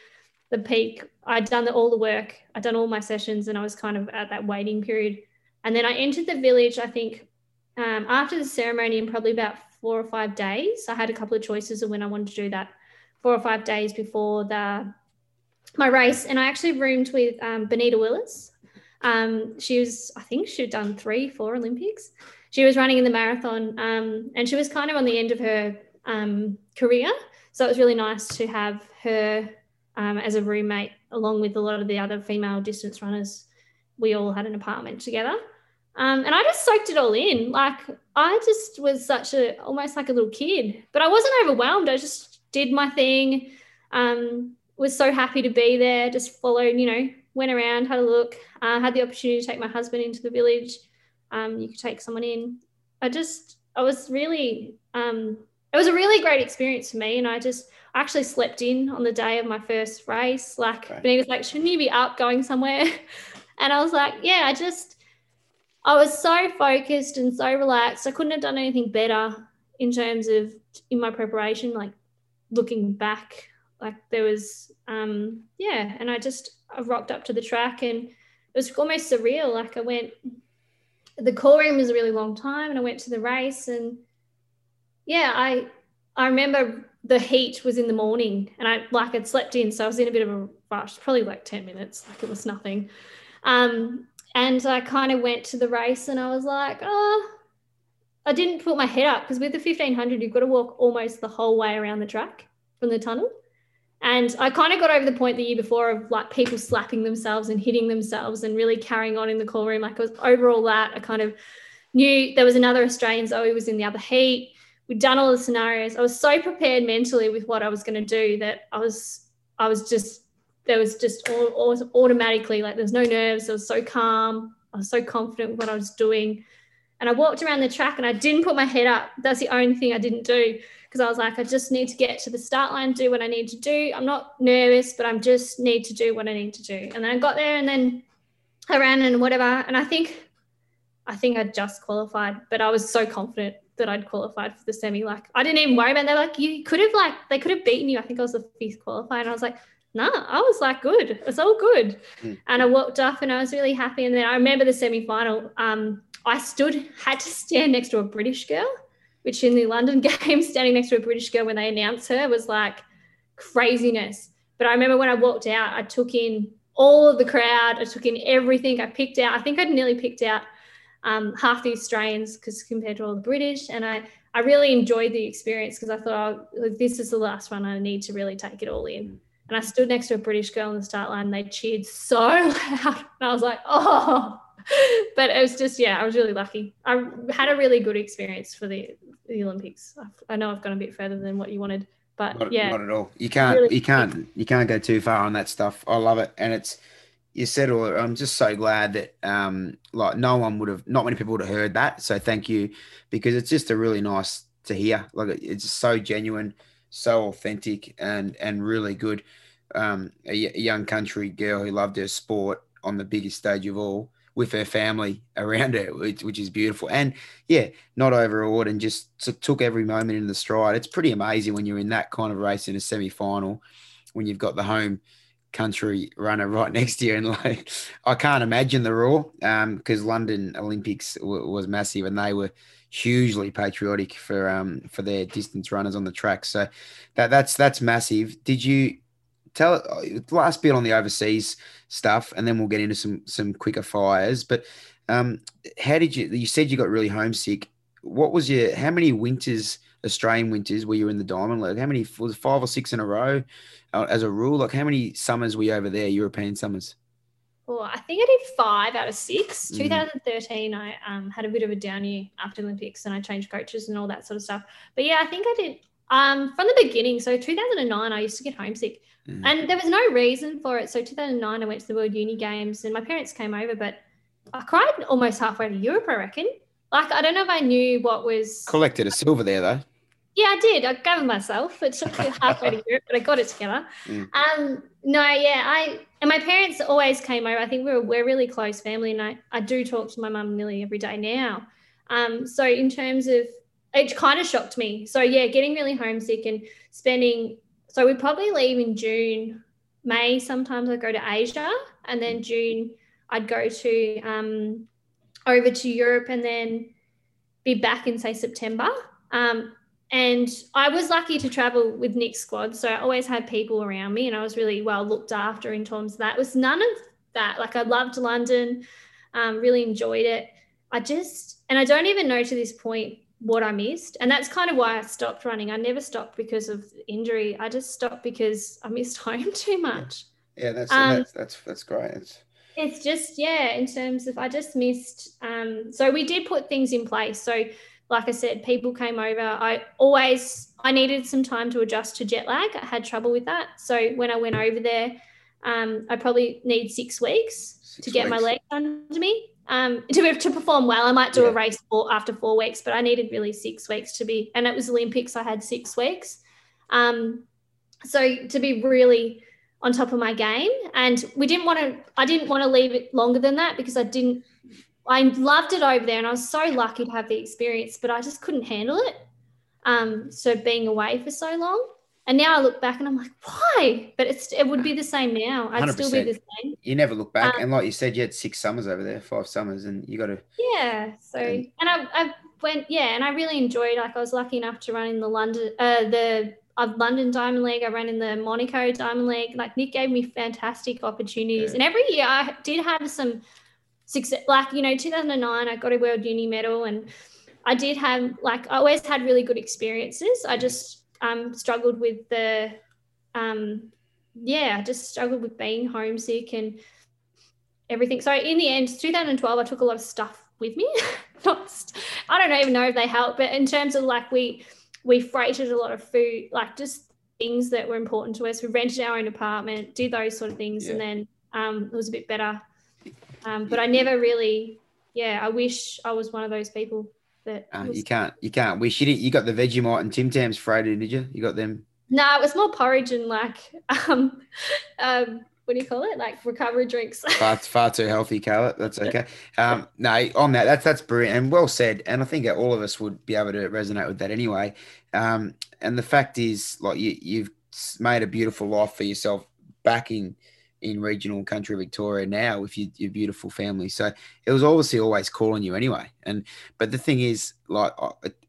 the peak. I'd done the, all the work. I'd done all my sessions and I was kind of at that waiting period. And then I entered the village, I think, um, after the ceremony in probably about four or five days. I had a couple of choices of when I wanted to do that. Four or five days before the my race, and I actually roomed with um, Benita Willis, um, she was, I think she'd done three, four Olympics. She was running in the marathon um, and she was kind of on the end of her um, career. So it was really nice to have her um, as a roommate, along with a lot of the other female distance runners. We all had an apartment together. Um, and I just soaked it all in. Like I just was such a almost like a little kid, but I wasn't overwhelmed. I just did my thing. Um, was so happy to be there. Just followed, you know, went around, had a look, uh, had the opportunity to take my husband into the village. Um, you could take someone in. I just, I was really, um, it was a really great experience for me. And I just I actually slept in on the day of my first race. Like, okay. was like, shouldn't you be up going somewhere? And I was like, yeah, I just, I was so focused and so relaxed. I couldn't have done anything better in terms of in my preparation, like looking back like there was um yeah and i just i rocked up to the track and it was almost surreal. Like i went the call room was a really long time and i went to the race and yeah i i remember the heat was in the morning and i like had slept in so i was in a bit of a rush probably like 10 minutes like it was nothing. Um and i kind of went to the race and i was like oh i didn't put my head up because with the 1500 you've got to walk almost the whole way around the track from the tunnel and I kind of got over the point the year before of like people slapping themselves and hitting themselves and really carrying on in the call room. Like I was over all that. I kind of knew there was another Australian, Zoe was in the other heat. We'd done all the scenarios. I was so prepared mentally with what I was going to do that I was, I was just, there was just all, all, automatically like there's no nerves. I was so calm. I was so confident with what I was doing. And I walked around the track and I didn't put my head up. That's the only thing I didn't do because I was like, I just need to get to the start line, do what I need to do. I'm not nervous, but I'm just need to do what I need to do. And then I got there and then I ran and whatever. And I think, I think I just qualified, but I was so confident that I'd qualified for the semi. Like I didn't even worry about. It. They're like, you could have like they could have beaten you. I think I was the fifth qualified. And I was like, no, nah, I was like good. It's all good. Mm. And I walked up and I was really happy. And then I remember the semi final. Um, I stood, had to stand next to a British girl which in the London game, standing next to a British girl when they announced her was like craziness. But I remember when I walked out, I took in all of the crowd, I took in everything. I picked out, I think I'd nearly picked out um, half the Australians because compared to all the British. And I, I really enjoyed the experience because I thought, oh, this is the last one. I need to really take it all in. And I stood next to a British girl on the start line. And they cheered so loud. And I was like, oh, but it was just yeah, I was really lucky. I had a really good experience for the the Olympics. I know I've gone a bit further than what you wanted, but not, yeah, not at all. You can't really you can't you can't go too far on that stuff. I love it, and it's you said all. I'm just so glad that um like no one would have not many people would have heard that. So thank you because it's just a really nice to hear. Like it's so genuine, so authentic, and and really good. Um, a, a young country girl who loved her sport on the biggest stage of all with her family around her, which, which is beautiful. And yeah, not overawed and just took every moment in the stride. It's pretty amazing when you're in that kind of race in a semi final, when you've got the home country runner right next to you. And like, I can't imagine the roar because um, London Olympics w- was massive and they were hugely patriotic for um for their distance runners on the track. So that that's that's massive. Did you tell uh, last bit on the overseas stuff, and then we'll get into some some quicker fires. But um, how did you? You said you got really homesick. What was your? How many winters, Australian winters, were you in the Diamond League? How many was five or six in a row, uh, as a rule? Like how many summers were you over there? European summers. Well, I think I did five out of six. Mm. 2013, I um, had a bit of a down year after Olympics, and I changed coaches and all that sort of stuff. But yeah, I think I did um, from the beginning. So 2009, I used to get homesick. Mm. And there was no reason for it. So 2009, I went to the World Uni Games and my parents came over, but I cried almost halfway to Europe, I reckon. Like, I don't know if I knew what was. Collected a silver there, though. Yeah, I did. I gave it myself. It took me halfway to Europe, but I got it together. Mm. Um, no, yeah, I and my parents always came over. I think we were we're really close family, and I, I do talk to my mum nearly every day now. Um, so in terms of it kind of shocked me. So yeah, getting really homesick and spending so we probably leave in June, May. Sometimes I go to Asia, and then June I'd go to um, over to Europe, and then be back in say September. Um, and I was lucky to travel with Nick's squad, so I always had people around me, and I was really well looked after in terms of that. It was none of that. Like I loved London, um, really enjoyed it. I just, and I don't even know to this point what I missed. And that's kind of why I stopped running. I never stopped because of injury. I just stopped because I missed home too much. Yeah, that's um, that's, that's that's great. It's, it's just yeah, in terms of I just missed um so we did put things in place. So like I said, people came over. I always I needed some time to adjust to jet lag. I had trouble with that. So when I went over there, um, I probably need six weeks six to get weeks. my legs under me um, to, to perform well. I might do yeah. a race for, after four weeks, but I needed really six weeks to be, and it was Olympics. I had six weeks. Um, so to be really on top of my game, and we didn't want to. I didn't want to leave it longer than that because I didn't. I loved it over there, and I was so lucky to have the experience, but I just couldn't handle it. Um, so being away for so long. And now I look back and I'm like, why? But it's it would be the same now. I'd 100%. still be the same. You never look back. Um, and like you said, you had six summers over there, five summers, and you got to. Yeah. So and, and I, I went yeah, and I really enjoyed. Like I was lucky enough to run in the London uh the of London Diamond League. I ran in the Monaco Diamond League. Like Nick gave me fantastic opportunities, yeah. and every year I did have some success. Like you know, 2009 I got a World Uni medal, and I did have like I always had really good experiences. I just um, struggled with the, um, yeah, I just struggled with being homesick and everything. So in the end, 2012, I took a lot of stuff with me. Not, I don't even know if they helped, but in terms of like we we freighted a lot of food, like just things that were important to us. We rented our own apartment, did those sort of things, yeah. and then um, it was a bit better. Um, but I never really, yeah, I wish I was one of those people that uh, was... you can't you can't wish you didn't you got the Vegemite and Tim Tams freighted, did you? You got them? No, it was more porridge and like um um what do you call it? Like recovery drinks. far, far too healthy, Carla. That's okay. Um, no, on that, that's that's brilliant and well said. And I think all of us would be able to resonate with that anyway. Um, and the fact is, like you, you've made a beautiful life for yourself back in regional country Victoria now with your, your beautiful family. So it was obviously always calling you anyway. And but the thing is, like,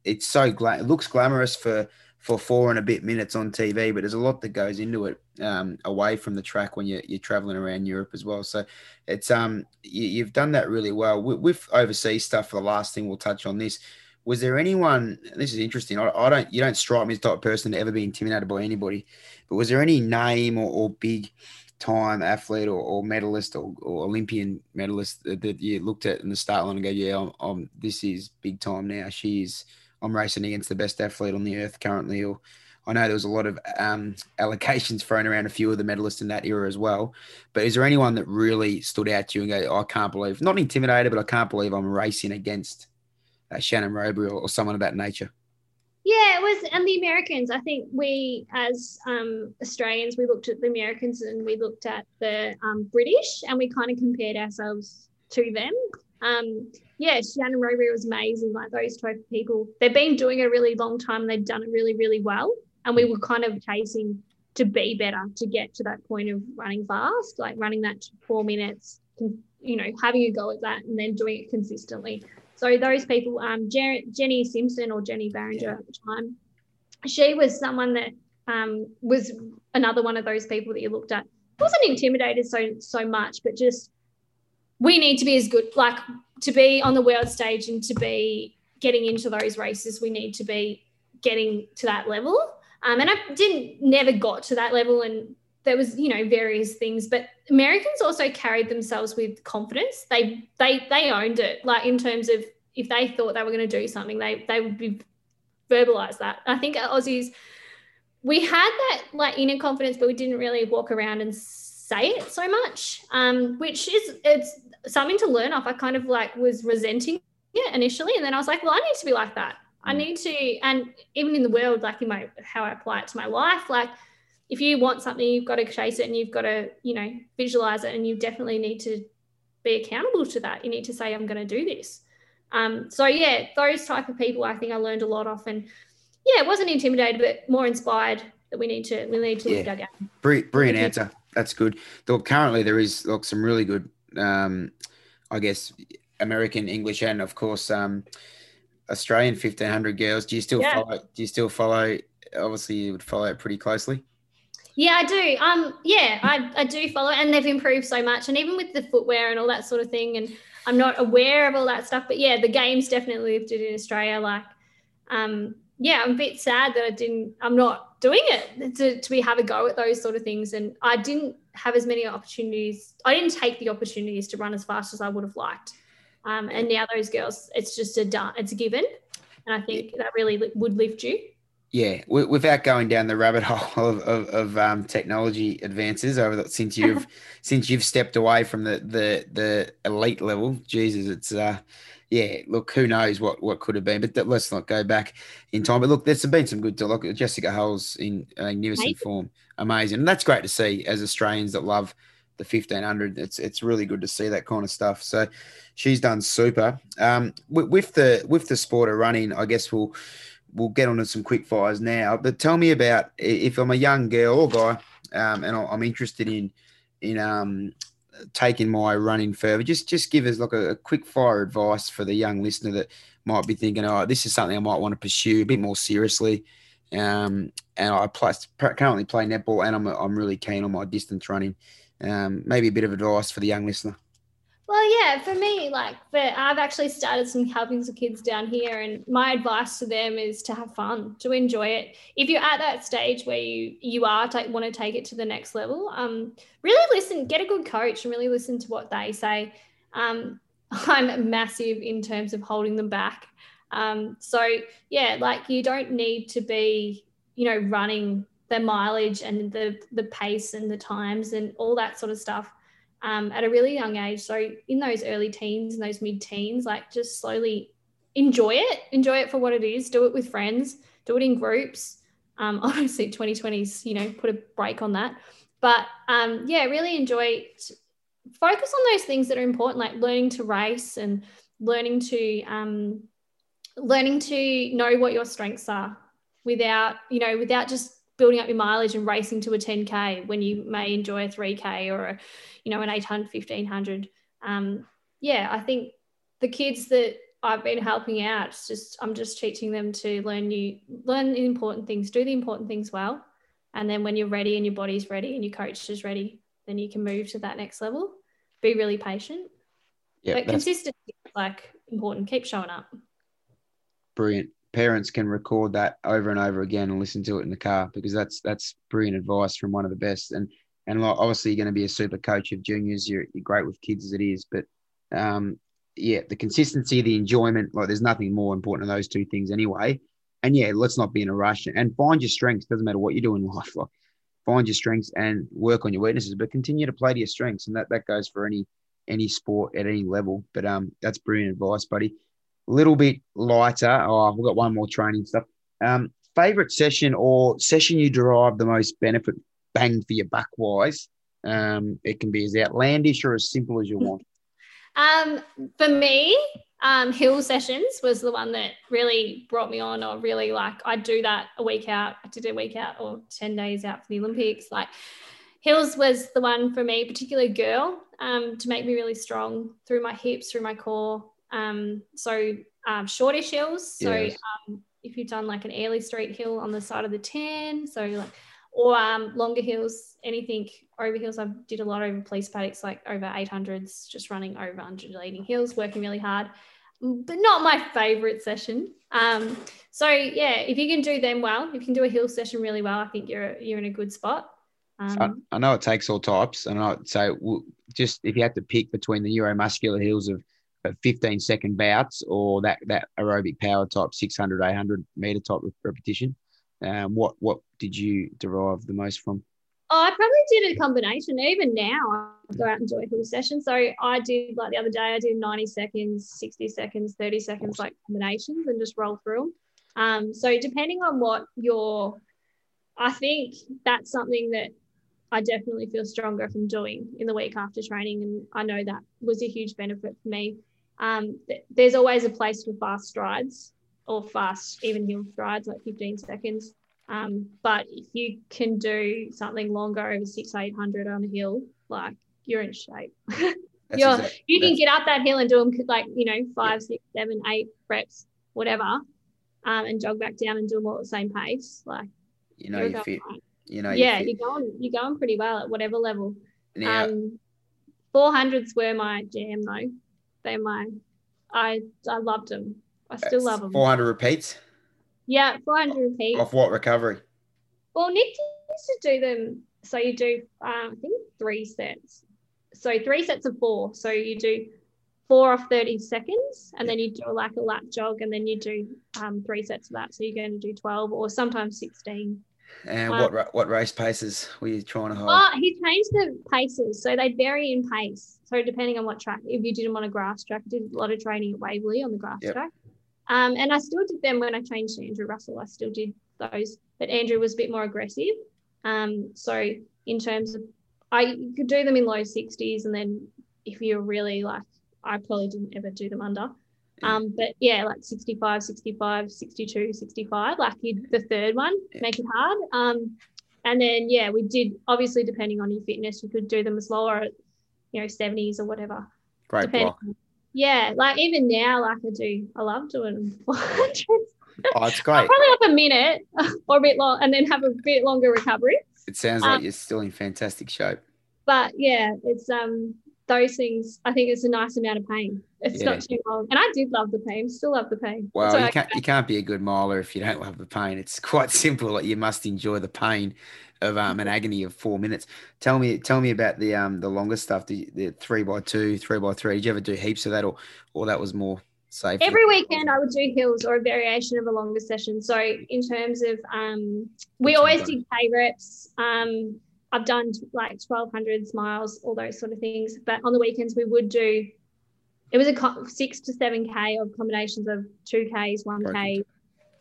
it's so gla- it looks glamorous for for four and a bit minutes on TV, but there's a lot that goes into it um, away from the track when you're, you're traveling around Europe as well. So it's um you, have done that really well with, with, overseas stuff. For the last thing we'll touch on this. Was there anyone? This is interesting. I, I don't. You don't strike me as the type of person to ever be intimidated by anybody. But was there any name or, or big time athlete or, or medalist or, or, Olympian medalist that, that, you looked at in the start line and go, yeah, I'm, I'm, this is big time now. She's I'm racing against the best athlete on the earth currently. Or I know there was a lot of um, allocations thrown around a few of the medalists in that era as well. But is there anyone that really stood out to you and go, I can't believe, not intimidated, but I can't believe I'm racing against uh, Shannon Rowbury or, or someone of that nature? Yeah, it was, and the Americans. I think we, as um, Australians, we looked at the Americans and we looked at the um, British, and we kind of compared ourselves to them. Um, yeah, Shannon Rowbury was amazing. Like those two people, they've been doing it a really long time. And they've done it really, really well, and we were kind of chasing to be better to get to that point of running fast, like running that four minutes. You know, having a go at that and then doing it consistently. So those people, um, Jenny Simpson or Jenny Barringer at the time, she was someone that um, was another one of those people that you looked at. wasn't intimidated so so much, but just we need to be as good, like to be on the world stage and to be getting into those races. We need to be getting to that level. Um, and I didn't never got to that level, and there was you know various things, but Americans also carried themselves with confidence. They they they owned it, like in terms of if they thought they were going to do something, they they would be verbalize that. I think Aussies we had that like inner confidence, but we didn't really walk around and say it so much, um, which is it's something to learn off. I kind of like was resenting it initially, and then I was like, well, I need to be like that. I mm. need to, and even in the world, like in my how I apply it to my life, like if you want something, you've got to chase it and you've got to, you know, visualize it and you definitely need to be accountable to that. You need to say, I'm going to do this. Um, so yeah, those type of people, I think I learned a lot off and yeah, it wasn't intimidated, but more inspired that we need to, we need to yeah. lift our game. Brilliant, brilliant answer. That's good. Though currently there is look, some really good, um, I guess, American English and of course, um, Australian 1500 girls. Do you still yeah. follow, do you still follow, obviously you would follow it pretty closely? Yeah, I do. Um, yeah, I, I do follow, and they've improved so much, and even with the footwear and all that sort of thing. And I'm not aware of all that stuff, but yeah, the game's definitely lifted in Australia. Like, um, yeah, I'm a bit sad that I didn't. I'm not doing it to to be have a go at those sort of things, and I didn't have as many opportunities. I didn't take the opportunities to run as fast as I would have liked. Um, and now those girls, it's just a done, it's a given, and I think that really would lift you yeah, w- without going down the rabbit hole of, of, of um, technology advances over the, since you've since you've stepped away from the the the elite level, Jesus, it's uh, yeah. Look, who knows what what could have been, but th- let's not go back in time. But look, there's been some good. Look, Jessica Hull's in magnificent amazing. form, amazing, and that's great to see as Australians that love the 1500 it's it's really good to see that kind of stuff so she's done super um with, with the with the sport of running i guess we'll we'll get on to some quick fires now. But tell me about if I'm a young girl or guy, um, and I'm interested in in um, taking my running further. Just just give us like a, a, quick fire advice for the young listener that might be thinking, oh, this is something I might want to pursue a bit more seriously. Um, and I play, currently play netball, and I'm I'm really keen on my distance running. Um, maybe a bit of advice for the young listener. Well, yeah, for me, like, but I've actually started some helping some kids down here, and my advice to them is to have fun, to enjoy it. If you're at that stage where you you are take, want to take it to the next level, um, really listen, get a good coach, and really listen to what they say. Um, I'm massive in terms of holding them back. Um, so yeah, like you don't need to be, you know, running the mileage and the the pace and the times and all that sort of stuff um, at a really young age. So in those early teens and those mid teens, like just slowly enjoy it, enjoy it for what it is. Do it with friends, do it in groups. Um, obviously, 2020s, you know, put a break on that. But um, yeah, really enjoy. Focus on those things that are important, like learning to race and learning to um, learning to know what your strengths are without you know without just building up your mileage and racing to a 10k when you may enjoy a 3k or a you know an 800 1500 um, yeah i think the kids that i've been helping out just i'm just teaching them to learn new learn the important things do the important things well. And then when you're ready and your body's ready and your coach is ready then you can move to that next level. Be really patient. Yeah but consistency like important. Keep showing up. Brilliant parents can record that over and over again and listen to it in the car because that's that's brilliant advice from one of the best. And and obviously you're going to be a super coach of juniors. You're, you're great with kids as it is, but um, yeah, the consistency, the enjoyment, like there's nothing more important than those two things anyway. And yeah, let's not be in a rush and find your strengths. Doesn't matter what you do in life. Like find your strengths and work on your weaknesses, but continue to play to your strengths. And that, that goes for any any sport at any level. But um, that's brilliant advice, buddy. Little bit lighter. Oh, we've got one more training stuff. Um, favorite session or session you derive the most benefit bang for your buck wise? Um, it can be as outlandish or as simple as you want. Um, for me, um, hill sessions was the one that really brought me on, or really like I do that a week out. I did a week out or 10 days out for the Olympics. Like hills was the one for me, particularly girl, um, to make me really strong through my hips, through my core. Um, so um, shortish hills. So yes. um, if you've done like an Airlie Street hill on the side of the 10, so like, or um, longer hills, anything over hills. I did a lot over police paddocks, like over 800s, just running over undulating hills, working really hard, but not my favorite session. Um, so yeah, if you can do them well, if you can do a hill session really well, I think you're you're in a good spot. Um, I, know it takes all types, and I so just if you had to pick between the neuromuscular hills of 15 second bouts or that that aerobic power type 600 800 meter type repetition, um, what what did you derive the most from? Oh, I probably did a combination. Even now, I go out and do a hill session. So I did like the other day, I did 90 seconds, 60 seconds, 30 seconds, like combinations, and just roll through them. Um, so depending on what your, I think that's something that I definitely feel stronger from doing in the week after training. And I know that was a huge benefit for me. Um, th- there's always a place for fast strides or fast, even hill strides, like 15 seconds. Um, but if you can do something longer over six, 800 on a hill, like you're in shape. you're, you can get up that hill and do them like, you know, five, yeah. six, seven, eight reps, whatever, um, and jog back down and do them all at the same pace. Like, you know, you fit. Right you know. Yeah, you are going you're going pretty well at whatever level. Yeah. Um, 400s were my jam though. They're my I I loved them. I still That's love them. 400 repeats. Yeah, 400 repeats. Off what recovery? Well, Nick used to do them. So you do, um, I think, three sets. So three sets of four. So you do four off 30 seconds, and then you do like a lap jog, and then you do um, three sets of that. So you're going to do 12 or sometimes 16. And um, what what race paces were you trying to hold? Oh, he changed the paces, so they vary in pace. So depending on what track, if you did them on a grass track, I did a lot of training at Waverley on the grass yep. track. Um, and I still did them when I changed to Andrew Russell. I still did those, but Andrew was a bit more aggressive. Um, so in terms of, I could do them in low 60s, and then if you're really like, I probably didn't ever do them under. Um, but yeah, like 65, 65, 62, 65, like you the third one, yeah. make it hard. Um, and then yeah, we did obviously depending on your fitness, you could do them slower at you know 70s or whatever. Great block. Yeah, like even now, like I do, I love doing 400s. Oh, it's great. I'll probably have a minute or a bit long, and then have a bit longer recovery. It sounds like um, you're still in fantastic shape. But yeah, it's um those things, I think it's a nice amount of pain. It's yeah. not too long. And I did love the pain, still love the pain. Well, you can't, you can't be a good miler if you don't love the pain. It's quite simple. Like you must enjoy the pain of um, an agony of four minutes. Tell me, tell me about the um the longer stuff, the, the three by two, three by three. Did you ever do heaps of that, or or that was more safe? Every weekend, I would do hills or a variation of a longer session. So in terms of um, we always did K reps. Um, I've done like 1200s miles, all those sort of things. But on the weekends, we would do, it was a six to seven K of combinations of two Ks, one K,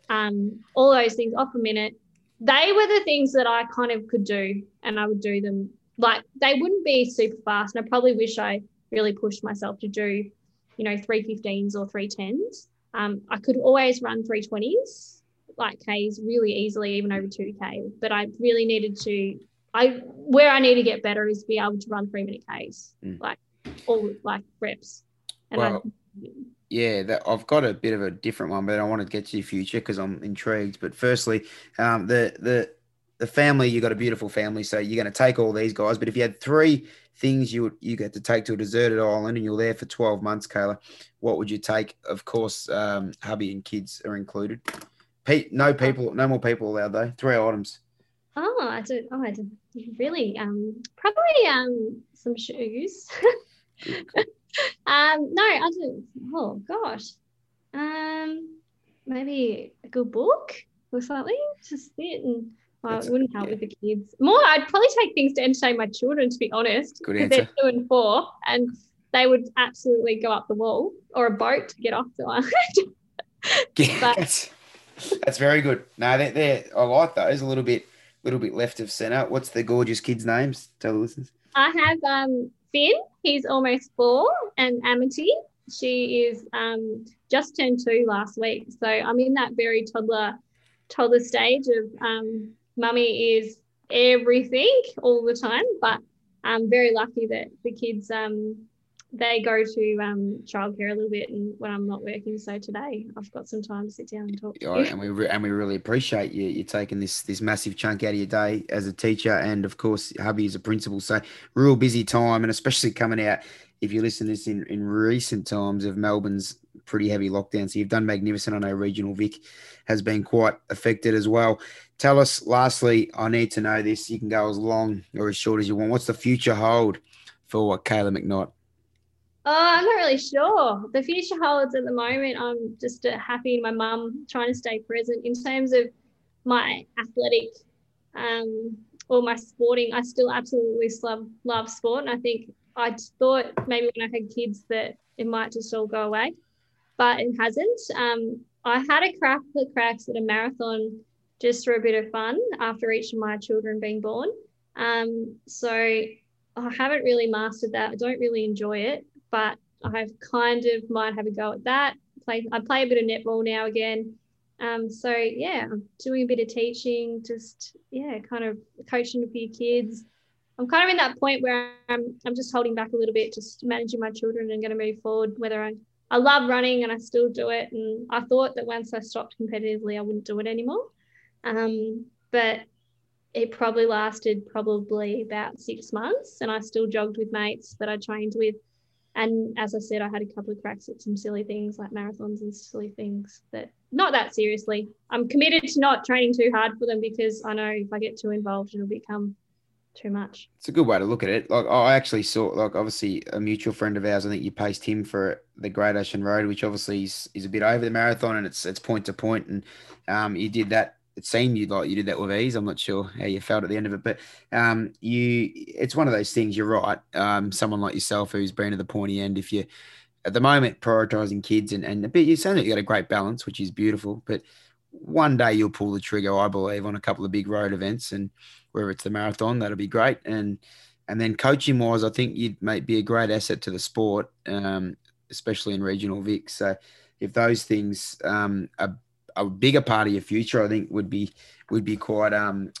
um, all those things off a minute. They were the things that I kind of could do and I would do them like they wouldn't be super fast. And I probably wish I really pushed myself to do, you know, 315s or 310s. Um, I could always run 320s like Ks really easily, even over 2K. But I really needed to I where I need to get better is be able to run three minute Ks, mm. like all like reps. And well, I, yeah, that, I've got a bit of a different one, but I want to get to your future because I'm intrigued. But firstly, um, the the the family you got a beautiful family, so you're going to take all these guys. But if you had three things you would you get to take to a deserted island and you're there for 12 months, Kaila, what would you take? Of course, um, hubby and kids are included. Pete, no people, no more people allowed though. Three items. Oh, I don't. Oh, I don't. Really? Um, probably um some shoes. um, no, I don't. Oh gosh. Um, maybe a good book or something. Just sit and. Well, it wouldn't help yeah. with the kids. More, I'd probably take things to entertain my children, to be honest. Good because they're two and four, and they would absolutely go up the wall or a boat to get off the island. Yeah, But- that's, that's very good. No, they're, they're I like those a little bit, little bit left of center. What's the gorgeous kids' names? Tell the listeners. I have um, Finn. He's almost four, and Amity. She is um, just turned two last week. So I'm in that very toddler, toddler stage of um, mummy is everything all the time. But I'm very lucky that the kids um, they go to um, childcare a little bit, and when I'm not working. So today I've got some time to sit down and talk. To you. and we re- and we really appreciate you you taking this this massive chunk out of your day as a teacher, and of course, hubby is a principal. So real busy time, and especially coming out. If you listen to this in, in recent times of Melbourne's pretty heavy lockdown, so you've done magnificent. I know Regional Vic has been quite affected as well. Tell us, lastly, I need to know this. You can go as long or as short as you want. What's the future hold for Kaila McKnight? Oh, I'm not really sure. The future holds at the moment. I'm just uh, happy in my mum trying to stay present in terms of my athletic um, or my sporting. I still absolutely love love sport, and I think I thought maybe when I had kids that it might just all go away, but it hasn't. Um, I had a crack the cracks at a marathon just for a bit of fun after each of my children being born. Um, so I haven't really mastered that. I don't really enjoy it, but I've kind of might have a go at that. Play I play a bit of netball now again. Um, so yeah, I'm doing a bit of teaching, just yeah, kind of coaching a few kids. I'm kind of in that point where I'm I'm just holding back a little bit, just managing my children and going to move forward. Whether I I love running and I still do it, and I thought that once I stopped competitively, I wouldn't do it anymore. Um, but it probably lasted probably about six months, and I still jogged with mates that I trained with. And as I said, I had a couple of cracks at some silly things like marathons and silly things that not that seriously. I'm committed to not training too hard for them because I know if I get too involved, it'll become too much. It's a good way to look at it. Like I actually saw, like obviously a mutual friend of ours. I think you paced him for the Great Ocean Road, which obviously is, is a bit over the marathon, and it's it's point to point, and um, you did that. It seemed you like you did that with ease. I'm not sure how you felt at the end of it, but um, you, it's one of those things. You're right. Um, someone like yourself who's been to the pointy end, if you at the moment prioritizing kids and and but you sound like you got a great balance, which is beautiful, but one day you'll pull the trigger, I believe, on a couple of big road events, and whether it's the marathon, that'll be great. And and then coaching wise, I think you'd be a great asset to the sport, um, especially in regional Vic. So if those things um, are a bigger part of your future, I think would be would be quite um,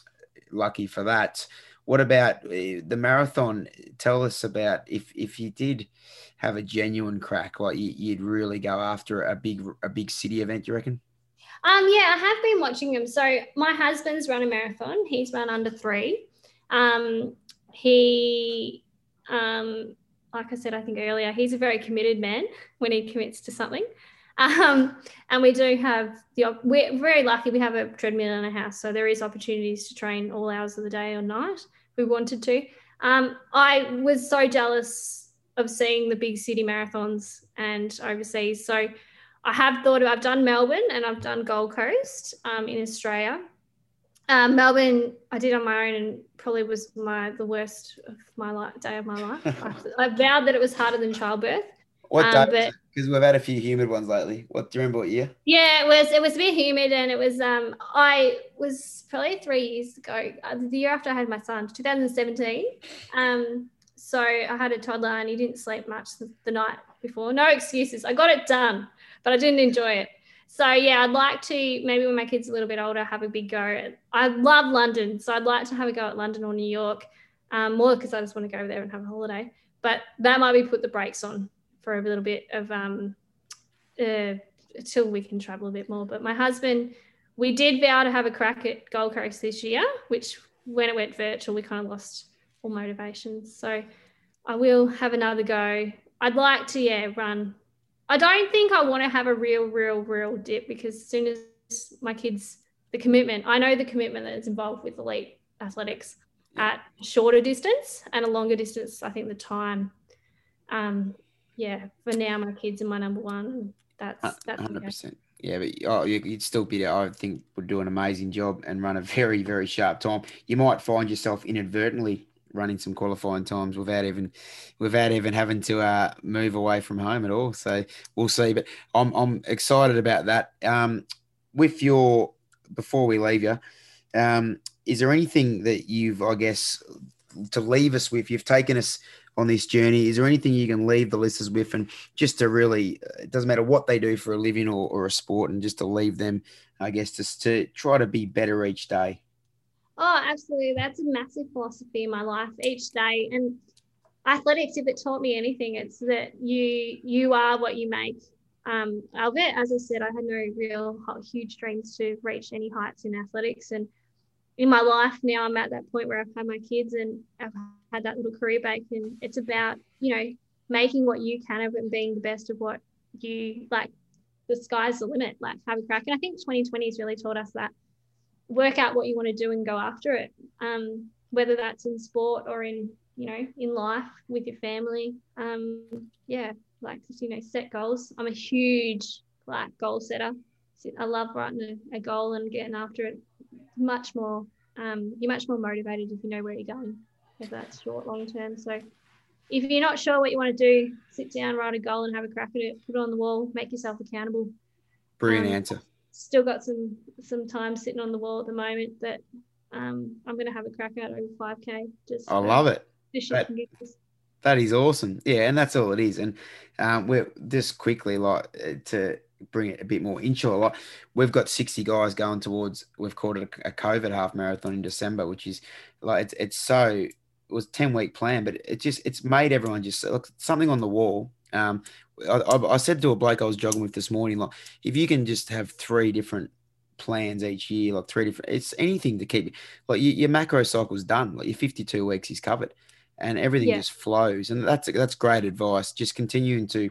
lucky for that. What about uh, the marathon? Tell us about if if you did have a genuine crack, like you, you'd really go after a big a big city event. You reckon? Um, yeah, I have been watching him. So my husband's run a marathon. He's run under three. Um, he, um, like I said, I think earlier, he's a very committed man when he commits to something. Um, and we do have the, we're very lucky. We have a treadmill in our house, so there is opportunities to train all hours of the day or night. if We wanted to. Um, I was so jealous of seeing the big city marathons and overseas. So I have thought of, I've done Melbourne and I've done Gold Coast um, in Australia. Um, Melbourne, I did on my own and probably was my the worst of my life, day of my life. I, I vowed that it was harder than childbirth. What Um, day? Because we've had a few humid ones lately. What do you remember? What year? Yeah, it was it was a bit humid and it was um I was probably three years ago, uh, the year after I had my son, 2017. Um, so I had a toddler and he didn't sleep much the, the night before. No excuses. I got it done, but I didn't enjoy it. So yeah, I'd like to maybe when my kid's a little bit older, have a big go. I love London, so I'd like to have a go at London or New York, um, more because I just want to go over there and have a holiday. But that might be put the brakes on for a little bit of um, uh, till we can travel a bit more. But my husband, we did vow to have a crack at Gold Coast this year, which when it went virtual, we kind of lost all motivation. So I will have another go. I'd like to, yeah, run. I don't think I want to have a real, real, real dip because as soon as my kids, the commitment, I know the commitment that is involved with elite athletics at shorter distance and a longer distance. I think the time, um, yeah, for now my kids are my number one. That's that's hundred percent. Yeah, but oh, you'd still be there. I think would do an amazing job and run a very, very sharp time. You might find yourself inadvertently running some qualifying times without even without even having to uh, move away from home at all. So we'll see. But I'm I'm excited about that. Um, with your before we leave you, um, is there anything that you've I guess to leave us with? You've taken us on this journey. Is there anything you can leave the listeners with, and just to really, it doesn't matter what they do for a living or, or a sport, and just to leave them, I guess, just to try to be better each day. Oh, absolutely. That's a massive philosophy in my life each day. And athletics, if it taught me anything, it's that you you are what you make. Um, albeit, as I said, I had no real huge dreams to reach any heights in athletics. And in my life now, I'm at that point where I've had my kids and I've had that little career break. And it's about, you know, making what you can of it and being the best of what you like. The sky's the limit, like have a crack. And I think 2020 has really taught us that work out what you want to do and go after it. Um, whether that's in sport or in you know in life with your family. Um, yeah, like you know, set goals. I'm a huge like goal setter. I love writing a, a goal and getting after it. Much more, um, you're much more motivated if you know where you're going, if that's short, long term. So, if you're not sure what you want to do, sit down, write a goal, and have a crack at it. Put it on the wall. Make yourself accountable. Brilliant um, answer still got some some time sitting on the wall at the moment that um, I'm going to have a crack at over 5k. Just I love it. That, that is awesome. Yeah, and that's all it is. And um, we're just quickly like uh, to bring it a bit more insular. Like we've got 60 guys going towards. We've called it a, a COVID half marathon in December, which is like it's it's so it was 10 week plan, but it just it's made everyone just look something on the wall. Um, I, I, said to a bloke I was jogging with this morning, like if you can just have three different plans each year, like three different, it's anything to keep like your, your macro cycle's done, like your 52 weeks is covered, and everything yeah. just flows, and that's that's great advice. Just continuing to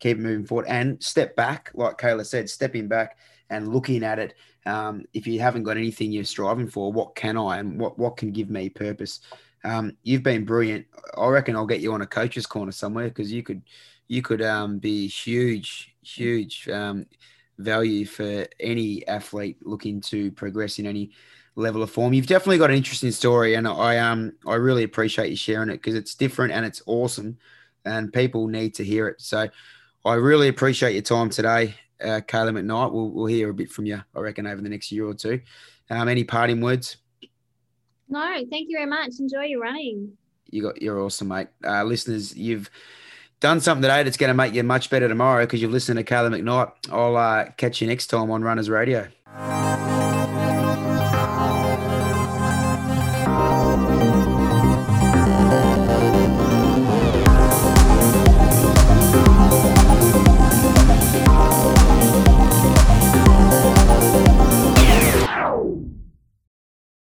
keep moving forward and step back, like Kaila said, stepping back and looking at it. Um, if you haven't got anything you're striving for, what can I and what what can give me purpose? Um, you've been brilliant. I reckon I'll get you on a coach's corner somewhere because you could you could um, be huge, huge um, value for any athlete looking to progress in any level of form. You've definitely got an interesting story, and I um I really appreciate you sharing it because it's different and it's awesome, and people need to hear it. So I really appreciate your time today, uh, Kaila McKnight. We'll we'll hear a bit from you, I reckon, over the next year or two. Um, any parting words? No, thank you very much. Enjoy your running. You got you're awesome, mate. Uh, listeners, you've done something today that's going to make you much better tomorrow because you've listened to Kaila McKnight. I'll uh, catch you next time on Runners Radio.